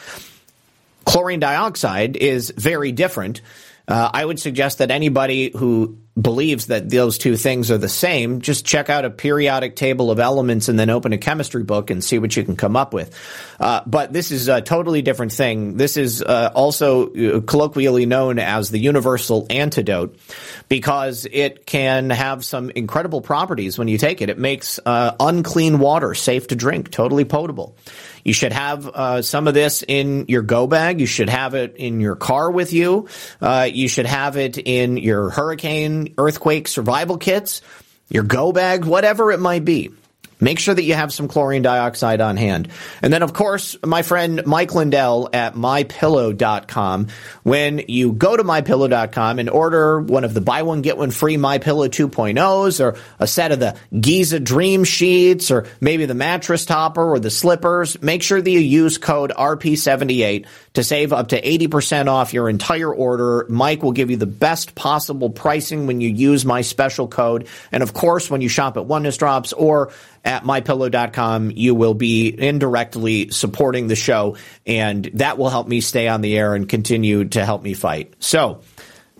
Chlorine dioxide is very different. Uh, I would suggest that anybody who believes that those two things are the same, just check out a periodic table of elements and then open a chemistry book and see what you can come up with. Uh, but this is a totally different thing. This is uh, also uh, colloquially known as the universal antidote because it can have some incredible properties when you take it. It makes uh, unclean water safe to drink, totally potable. You should have uh, some of this in your go bag. You should have it in your car with you. Uh, you should have it in your hurricane, earthquake survival kits, your go bag, whatever it might be. Make sure that you have some chlorine dioxide on hand. And then, of course, my friend Mike Lindell at mypillow.com. When you go to mypillow.com and order one of the buy one, get one free MyPillow 2.0s or a set of the Giza Dream Sheets or maybe the mattress topper or the slippers, make sure that you use code RP78 to save up to 80% off your entire order. Mike will give you the best possible pricing when you use my special code. And of course, when you shop at Oneness Drops or at mypillow.com, you will be indirectly supporting the show, and that will help me stay on the air and continue to help me fight. So,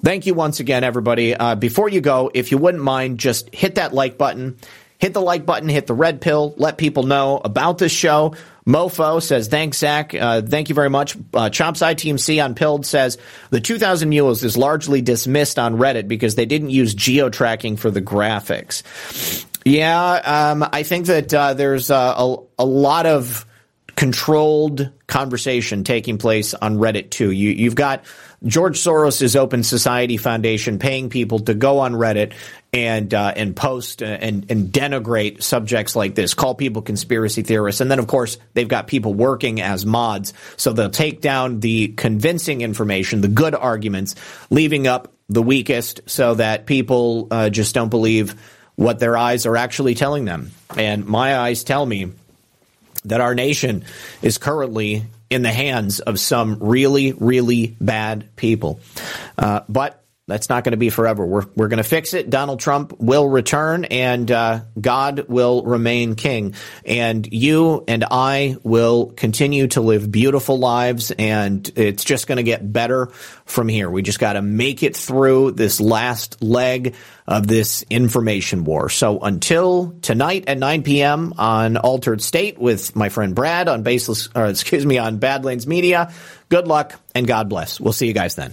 thank you once again, everybody. Uh, before you go, if you wouldn't mind, just hit that like button. Hit the like button, hit the red pill, let people know about this show. Mofo says, thanks, Zak. Uh, thank you very much. Uh, Chopside Team C on Pilled says, the 2000 Mules is largely dismissed on Reddit because they didn't use geo tracking for the graphics. Yeah, um, I think that uh, there's uh, a, a lot of controlled conversation taking place on Reddit too. You, you've got George Soros' Open Society Foundation paying people to go on Reddit and uh, and post and, and denigrate subjects like this, call people conspiracy theorists, and then of course they've got people working as mods, so they'll take down the convincing information, the good arguments, leaving up the weakest, so that people uh, just don't believe what their eyes are actually telling them. And my eyes tell me that our nation is currently in the hands of some really, really bad people. Uh, but that's not going to be forever. We're, we're going to fix it. Donald Trump will return and uh, God will remain king. And you and I will continue to live beautiful lives. And it's just going to get better from here. We just got to make it through this last leg of this information war. So until tonight at 9 p.m. on Altered State with my friend Brad on baseless, or excuse me, on Badlands Media, good luck and God bless. We'll see you guys then.